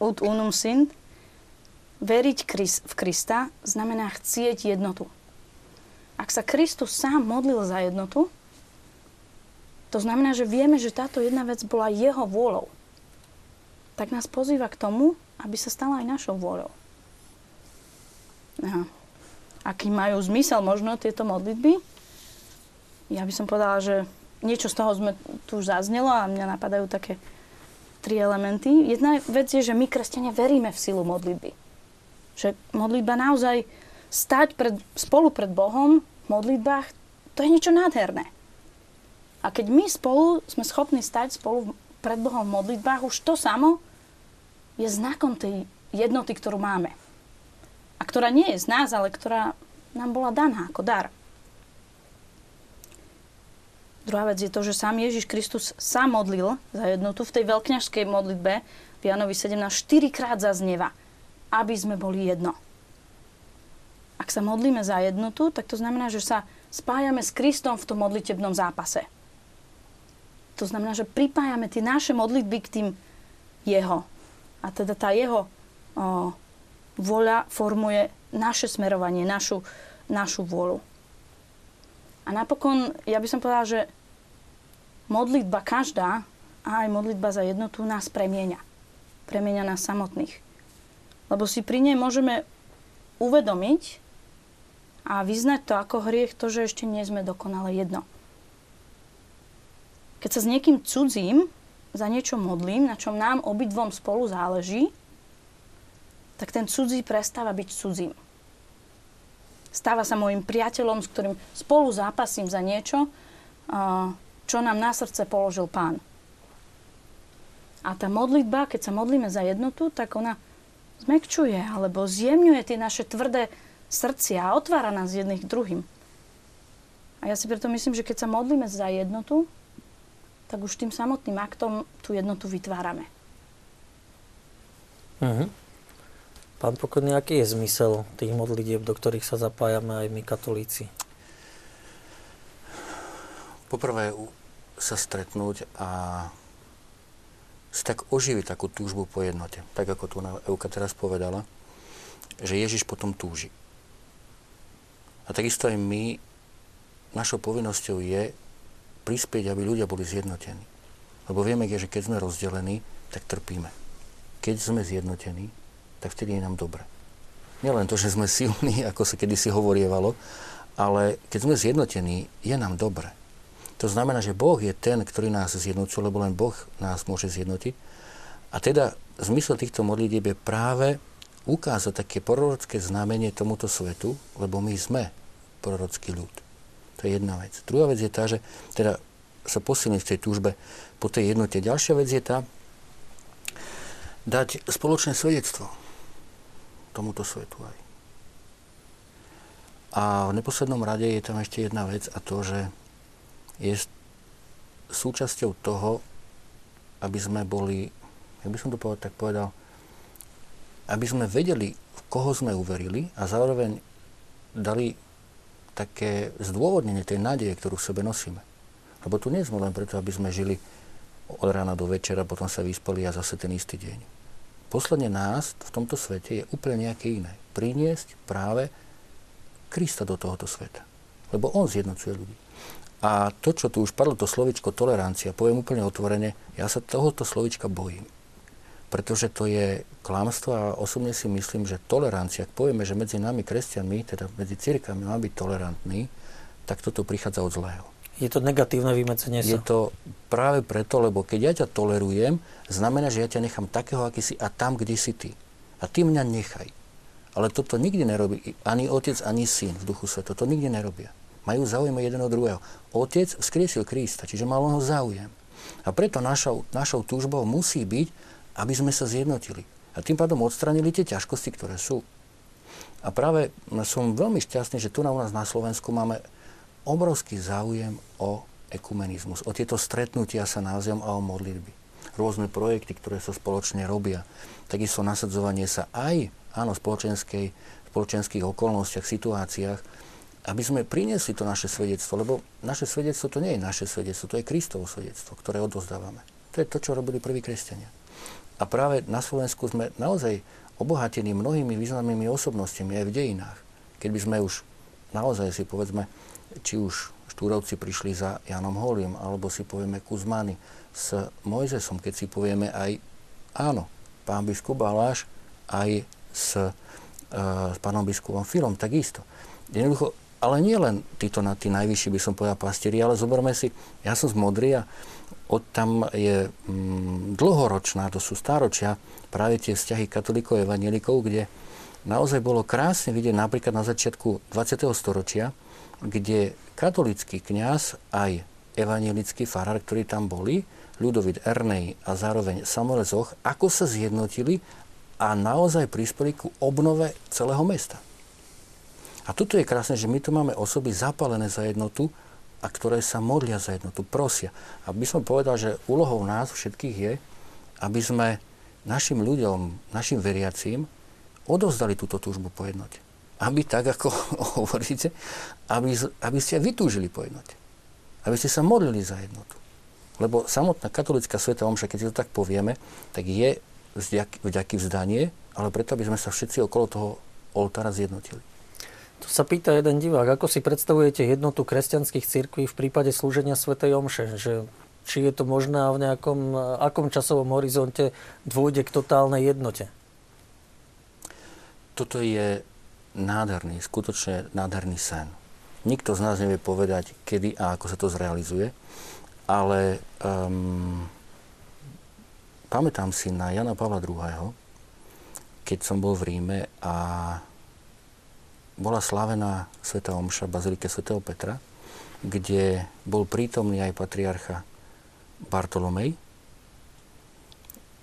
Ut unum sint, veriť v Krista znamená chcieť jednotu. Ak sa Kristus sám modlil za jednotu, to znamená, že vieme, že táto jedna vec bola jeho vôľou. Tak nás pozýva k tomu, aby sa stala aj našou vôľou. Aha. Aký majú zmysel možno tieto modlitby? Ja by som povedala, že niečo z toho sme tu už zaznelo a mňa napadajú také tri elementy. Jedna vec je, že my, kresťania, veríme v silu modlitby. Že modlitba naozaj stať pred, spolu pred Bohom v modlitbách, to je niečo nádherné. A keď my spolu sme schopní stať spolu pred Bohom v modlitbách, už to samo je znakom tej jednoty, ktorú máme. A ktorá nie je z nás, ale ktorá nám bola daná ako dar. Druhá vec je to, že sám Ježiš Kristus sa modlil za jednotu v tej veľkňažskej modlitbe v Janovi 17 4 krát zaznieva, aby sme boli jedno. Ak sa modlíme za jednotu, tak to znamená, že sa spájame s Kristom v tom modlitebnom zápase. To znamená, že pripájame tie naše modlitby k tým jeho. A teda tá jeho o, voľa formuje naše smerovanie, našu, našu vôľu. A napokon, ja by som povedala, že modlitba každá, a aj modlitba za jednotu nás premieňa. Premieňa nás samotných. Lebo si pri nej môžeme uvedomiť a vyznať to ako hriech, to, že ešte nie sme dokonale jedno. Keď sa s niekým cudzím za niečo modlím, na čom nám obidvom spolu záleží, tak ten cudzí prestáva byť cudzím. Stáva sa môjim priateľom, s ktorým spolu zápasím za niečo, čo nám na srdce položil pán. A tá modlitba, keď sa modlíme za jednotu, tak ona zmekčuje alebo zjemňuje tie naše tvrdé srdcia a otvára nás jedných druhým. A ja si preto myslím, že keď sa modlíme za jednotu, tak už tým samotným aktom tú jednotu vytvárame. Uh-huh. Pán Pokorný, aký je zmysel tých modlitieb, do ktorých sa zapájame aj my katolíci? Poprvé sa stretnúť a si tak oživiť takú túžbu po jednote. Tak ako tu Euka teraz povedala, že Ježiš potom túži. A takisto aj my, našou povinnosťou je prispieť, aby ľudia boli zjednotení. Lebo vieme, že keď sme rozdelení, tak trpíme. Keď sme zjednotení, tak vtedy je nám dobre. Nielen to, že sme silní, *laughs* ako sa kedysi hovorievalo, ale keď sme zjednotení, je nám dobre. To znamená, že Boh je ten, ktorý nás zjednocuje, lebo len Boh nás môže zjednotiť. A teda zmysel týchto modlitieb je práve ukázať také prorocké znamenie tomuto svetu, lebo my sme prorocký ľud. To je jedna vec. Druhá vec je tá, že teda sa posilniť v tej túžbe po tej jednote. Ďalšia vec je tá, dať spoločné svedectvo tomuto svetu aj. A v neposlednom rade je tam ešte jedna vec a to, že je súčasťou toho, aby sme boli, ja by som to povedal, tak povedal, aby sme vedeli, v koho sme uverili a zároveň dali také zdôvodnenie tej nádeje, ktorú v sebe nosíme. Lebo tu nie sme len preto, aby sme žili od rána do večera, potom sa vyspali a zase ten istý deň. Posledne nás v tomto svete je úplne nejaké iné. Priniesť práve Krista do tohoto sveta. Lebo On zjednocuje ľudí. A to, čo tu už padlo, to slovičko tolerancia, poviem úplne otvorene, ja sa tohoto slovička bojím pretože to je klamstvo a osobne si myslím, že tolerancia, ak povieme, že medzi nami kresťanmi, teda medzi cirkami má byť tolerantný, tak toto prichádza od zlého. Je to negatívne vymedzenie sa? Je to práve preto, lebo keď ja ťa tolerujem, znamená, že ja ťa nechám takého, aký si a tam, kde si ty. A ty mňa nechaj. Ale toto nikdy nerobí ani otec, ani syn v duchu sveta. To nikdy nerobia. Majú záujem jeden od druhého. Otec vzkriesil Krista, čiže mal on ho záujem. A preto našou, našou túžbou musí byť, aby sme sa zjednotili. A tým pádom odstranili tie ťažkosti, ktoré sú. A práve som veľmi šťastný, že tu na u nás na Slovensku máme obrovský záujem o ekumenizmus, o tieto stretnutia sa názvom a o modlitby. Rôzne projekty, ktoré sa spoločne robia. Takisto nasadzovanie sa aj, áno, spoločenskej, spoločenských okolnostiach, situáciách, aby sme priniesli to naše svedectvo, lebo naše svedectvo to nie je naše svedectvo, to je Kristovo svedectvo, ktoré odozdávame. To je to, čo robili prví kresťania. A práve na Slovensku sme naozaj obohatení mnohými významnými osobnostiami aj v dejinách. Keď by sme už naozaj si povedzme, či už Štúrovci prišli za Janom Holím, alebo si povieme Kuzmany s Mojzesom, keď si povieme aj áno, pán biskup Baláš aj s, uh, s pánom biskupom Filom, takisto. Jednoducho, ale nie len títo na tí najvyšší, by som povedal, pastieri, ale zoberme si, ja som z Modry a od tam je mm, dlhoročná, to sú stáročia, práve tie vzťahy katolíkov a evanielikov, kde naozaj bolo krásne vidieť napríklad na začiatku 20. storočia, kde katolický kňaz aj evanielický farár, ktorí tam boli, Ľudovit Ernej a zároveň Samuel Zoch, ako sa zjednotili a naozaj prispeli ku obnove celého mesta. A toto je krásne, že my tu máme osoby zapálené za jednotu, a ktoré sa modlia za jednotu, prosia. A by som povedal, že úlohou nás všetkých je, aby sme našim ľuďom, našim veriacím odovzdali túto túžbu po jednote. aby tak, ako *laughs* hovoríte, aby, aby ste vytúžili po jednote. Aby ste sa modlili za jednotu. Lebo samotná katolická sveta omša, keď si to tak povieme, tak je vďaky vzdanie, ale preto, aby sme sa všetci okolo toho oltára zjednotili. Tu sa pýta jeden divák, ako si predstavujete jednotu kresťanských cirkví v prípade slúženia Svetej Omše? Že, či je to možné a v nejakom akom časovom horizonte dôjde k totálnej jednote? Toto je nádherný, skutočne nádherný sen. Nikto z nás nevie povedať, kedy a ako sa to zrealizuje, ale um, pamätám si na Jana Pavla II., keď som bol v Ríme a bola slávená Sveta Omša Bazilike svätého Petra, kde bol prítomný aj patriarcha Bartolomej.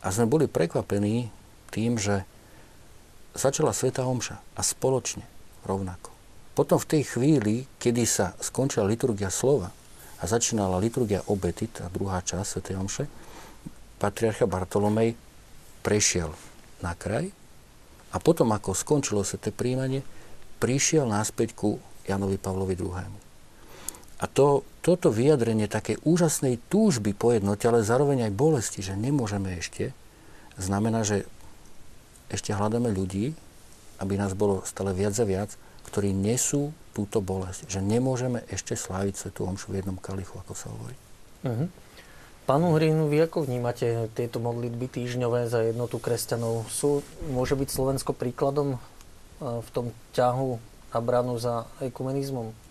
A sme boli prekvapení tým, že začala Sveta Omša a spoločne rovnako. Potom v tej chvíli, kedy sa skončila liturgia slova a začínala liturgia obety, tá druhá časť Svetej Omše, patriarcha Bartolomej prešiel na kraj a potom, ako skončilo sa to príjmanie, prišiel náspäť ku Janovi Pavlovi II. A to, toto vyjadrenie také úžasnej túžby po jednote, ale zároveň aj bolesti, že nemôžeme ešte, znamená, že ešte hľadáme ľudí, aby nás bolo stále viac a viac, ktorí nesú túto bolesť. Že nemôžeme ešte sláviť Svetu Omšu v jednom kalichu, ako sa hovorí. Uh-huh. Pán Uhrín, vy ako vnímate tieto modlitby týždňové za jednotu kresťanov? Sú, môže byť Slovensko príkladom v tom ťahu na branu za ekumenizmom?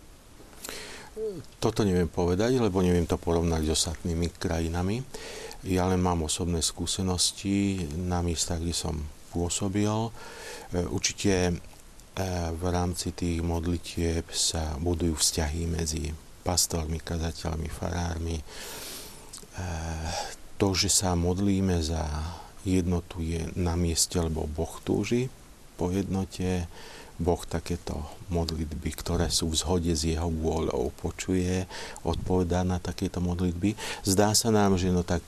Toto neviem povedať, lebo neviem to porovnať s ostatnými krajinami. Ja len mám osobné skúsenosti na miestach, kde som pôsobil. E, určite e, v rámci tých modlitieb sa budujú vzťahy medzi pastormi, kazateľmi, farármi. E, to, že sa modlíme za jednotu je na mieste, lebo Boh túži po jednote. Boh takéto modlitby, ktoré sú v zhode s jeho vôľou, počuje, odpovedá na takéto modlitby. Zdá sa nám, že no tak,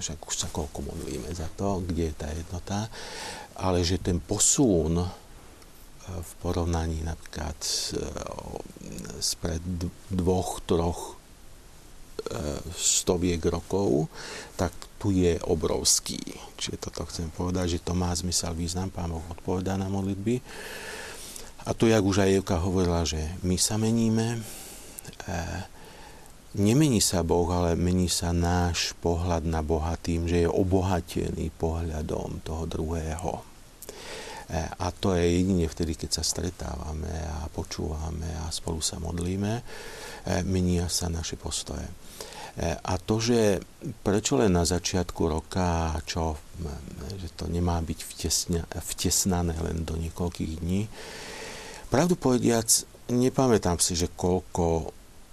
však už sa koľko modlíme za to, kde je tá jednota, ale že ten posun e, v porovnaní napríklad e, spred dvoch, troch stoviek rokov, tak tu je obrovský. Čiže toto chcem povedať, že to má zmysel, význam, Pán Boh odpovedá na modlitby. A tu, jak už aj Evka hovorila, že my sa meníme, e, nemení sa Boh, ale mení sa náš pohľad na Boha tým, že je obohatený pohľadom toho druhého. E, a to je jedine vtedy, keď sa stretávame a počúvame a spolu sa modlíme, e, menia sa naše postoje. E, a to, že prečo len na začiatku roka, čo, že to nemá byť vtesna, vtesnané len do niekoľkých dní, pravdu povediac, nepamätám si, že koľko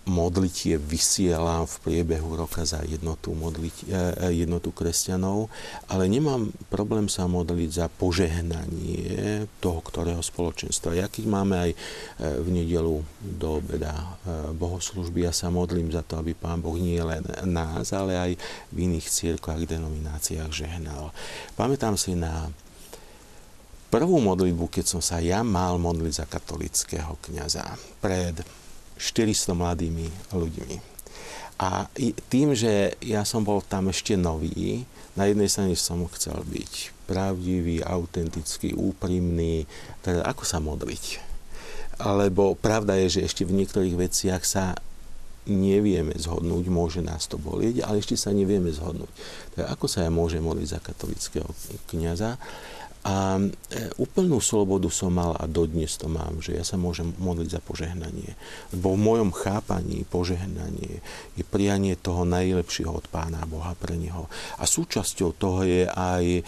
modlitie vysielam v priebehu roka za jednotu, modliť, e, e, jednotu kresťanov, ale nemám problém sa modliť za požehnanie toho, ktorého spoločenstva. Ja keď máme aj e, v nedelu do obeda bohoslužby, ja sa modlím za to, aby Pán Boh nie len nás, ale aj v iných církvách, denomináciách žehnal. Pamätám si na prvú modlitbu, keď som sa ja mal modliť za katolického kniaza pred 400 mladými ľuďmi. A tým, že ja som bol tam ešte nový, na jednej strane som chcel byť pravdivý, autentický, úprimný, teda ako sa modliť. Alebo pravda je, že ešte v niektorých veciach sa nevieme zhodnúť, môže nás to bolieť, ale ešte sa nevieme zhodnúť. Tak ako sa ja môžem modliť za katolického kniaza? A e, úplnú slobodu som mal a dodnes to mám, že ja sa môžem modliť za požehnanie. Lebo v mojom chápaní požehnanie je prianie toho najlepšieho od Pána Boha pre Neho. A súčasťou toho je aj e,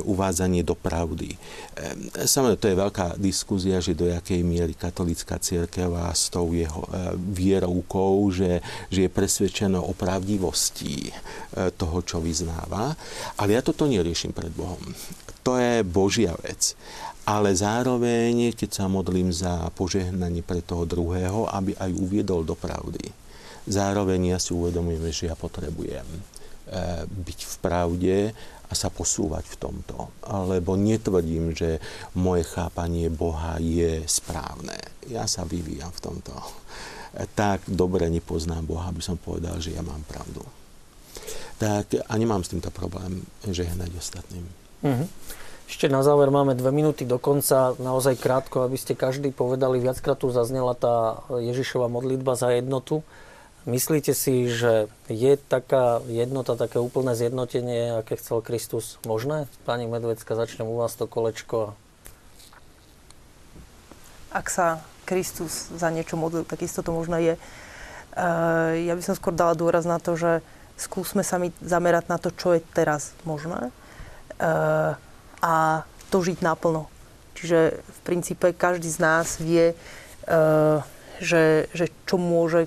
uvádzanie do pravdy. E, samozrejme, to je veľká diskúzia, že do jakej miery katolická církev a s tou jeho vierovkou, že, že je presvedčená o pravdivosti toho, čo vyznáva. Ale ja toto neriešim pred Bohom to je Božia vec. Ale zároveň, keď sa modlím za požehnanie pre toho druhého, aby aj uviedol do pravdy. Zároveň ja si uvedomujem, že ja potrebujem byť v pravde a sa posúvať v tomto. Lebo netvrdím, že moje chápanie Boha je správne. Ja sa vyvíjam v tomto. Tak dobre nepoznám Boha, aby som povedal, že ja mám pravdu. Tak a nemám s týmto problém žehnať ostatným. Mm-hmm. Ešte na záver máme dve minúty do konca, naozaj krátko, aby ste každý povedali, viackrát tu zaznela tá Ježišova modlitba za jednotu. Myslíte si, že je taká jednota, také úplné zjednotenie, aké chcel Kristus možné? Pani Medvecka, začnem u vás to kolečko. Ak sa Kristus za niečo modlil, tak isto to možno je. Ja by som skôr dala dôraz na to, že skúsme sa mi zamerať na to, čo je teraz možné a to žiť naplno. Čiže v princípe každý z nás vie, že, že čo môže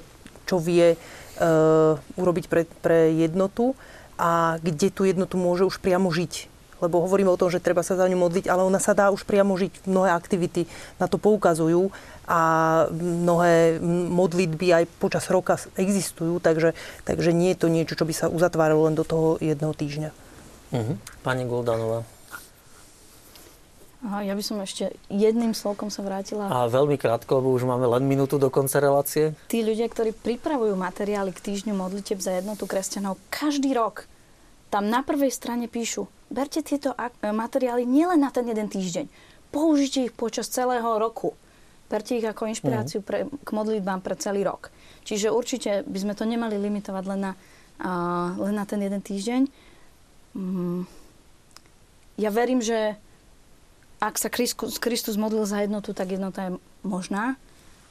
čo vie uh, urobiť pre, pre jednotu a kde tú jednotu môže už priamo žiť. Lebo hovoríme o tom, že treba sa za ňu modliť, ale ona sa dá už priamo žiť. Mnohé aktivity na to poukazujú a mnohé modlitby aj počas roka existujú, takže, takže nie je to niečo, čo by sa uzatváralo len do toho jedného týždňa. Uh-huh. Pani Guldanová. Aha, ja by som ešte jedným slovkom sa vrátila. A veľmi krátko, lebo už máme len minútu do konca relácie. Tí ľudia, ktorí pripravujú materiály k týždňu modlitev za jednotu kresťanov, každý rok tam na prvej strane píšu, berte tieto materiály nielen na ten jeden týždeň, použite ich počas celého roku. Berte ich ako inšpiráciu pre, k modlitbám pre celý rok. Čiže určite by sme to nemali limitovať len na, uh, len na ten jeden týždeň. Mm. Ja verím, že ak sa Kristus, Kristus modlil za jednotu, tak jednota je možná.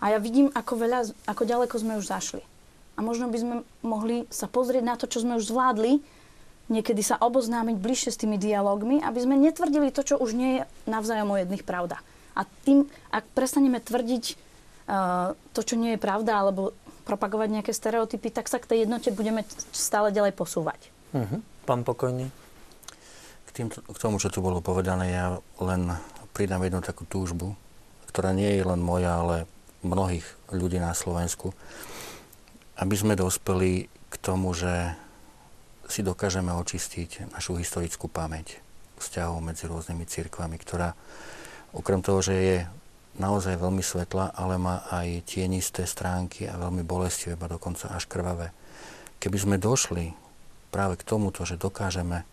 A ja vidím, ako, veľa, ako ďaleko sme už zašli. A možno by sme mohli sa pozrieť na to, čo sme už zvládli, niekedy sa oboznámiť bližšie s tými dialogmi, aby sme netvrdili to, čo už nie je navzájom o jedných pravda. A tým, ak prestaneme tvrdiť uh, to, čo nie je pravda, alebo propagovať nejaké stereotypy, tak sa k tej jednote budeme stále ďalej posúvať. Uh-huh. Pán Pokojný? K, tým, k tomu, čo tu bolo povedané, ja len pridám jednu takú túžbu, ktorá nie je len moja, ale mnohých ľudí na Slovensku, aby sme dospeli k tomu, že si dokážeme očistiť našu historickú pamäť vzťahov medzi rôznymi cirkvami, ktorá okrem toho, že je naozaj veľmi svetlá, ale má aj tienisté stránky a veľmi bolestivé, a dokonca až krvavé. Keby sme došli práve k tomuto, že dokážeme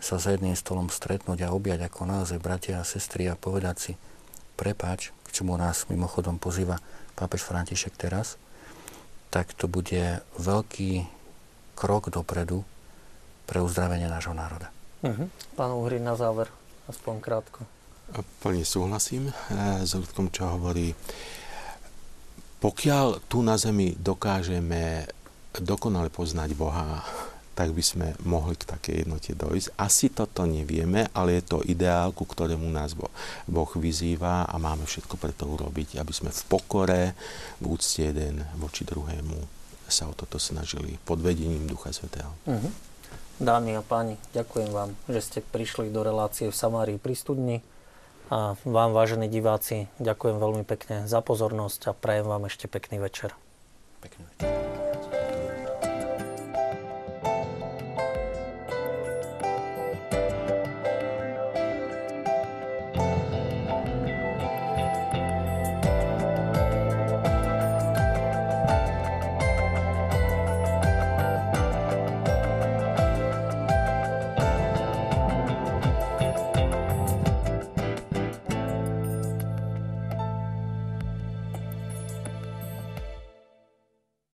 sa za jedným stolom stretnúť a objať ako naozaj bratia a sestry a povedať si prepáč, k čomu nás mimochodom pozýva pápež František teraz, tak to bude veľký krok dopredu pre uzdravenie nášho národa. Uh-huh. Pán Uhry, na záver, aspoň krátko. Plne súhlasím eh, s Ľudkom, čo hovorí. Pokiaľ tu na Zemi dokážeme dokonale poznať Boha, tak by sme mohli k takej jednote dojsť. Asi toto nevieme, ale je to ideál, ku ktorému nás Boh vyzýva a máme všetko preto urobiť, aby sme v pokore, v úcte jeden voči druhému sa o toto snažili pod vedením Ducha Svetého. Uh-huh. Dámy a páni, ďakujem vám, že ste prišli do relácie v Samárii pri studni. A vám, vážení diváci, ďakujem veľmi pekne za pozornosť a prajem vám ešte pekný večer. Pekný večer.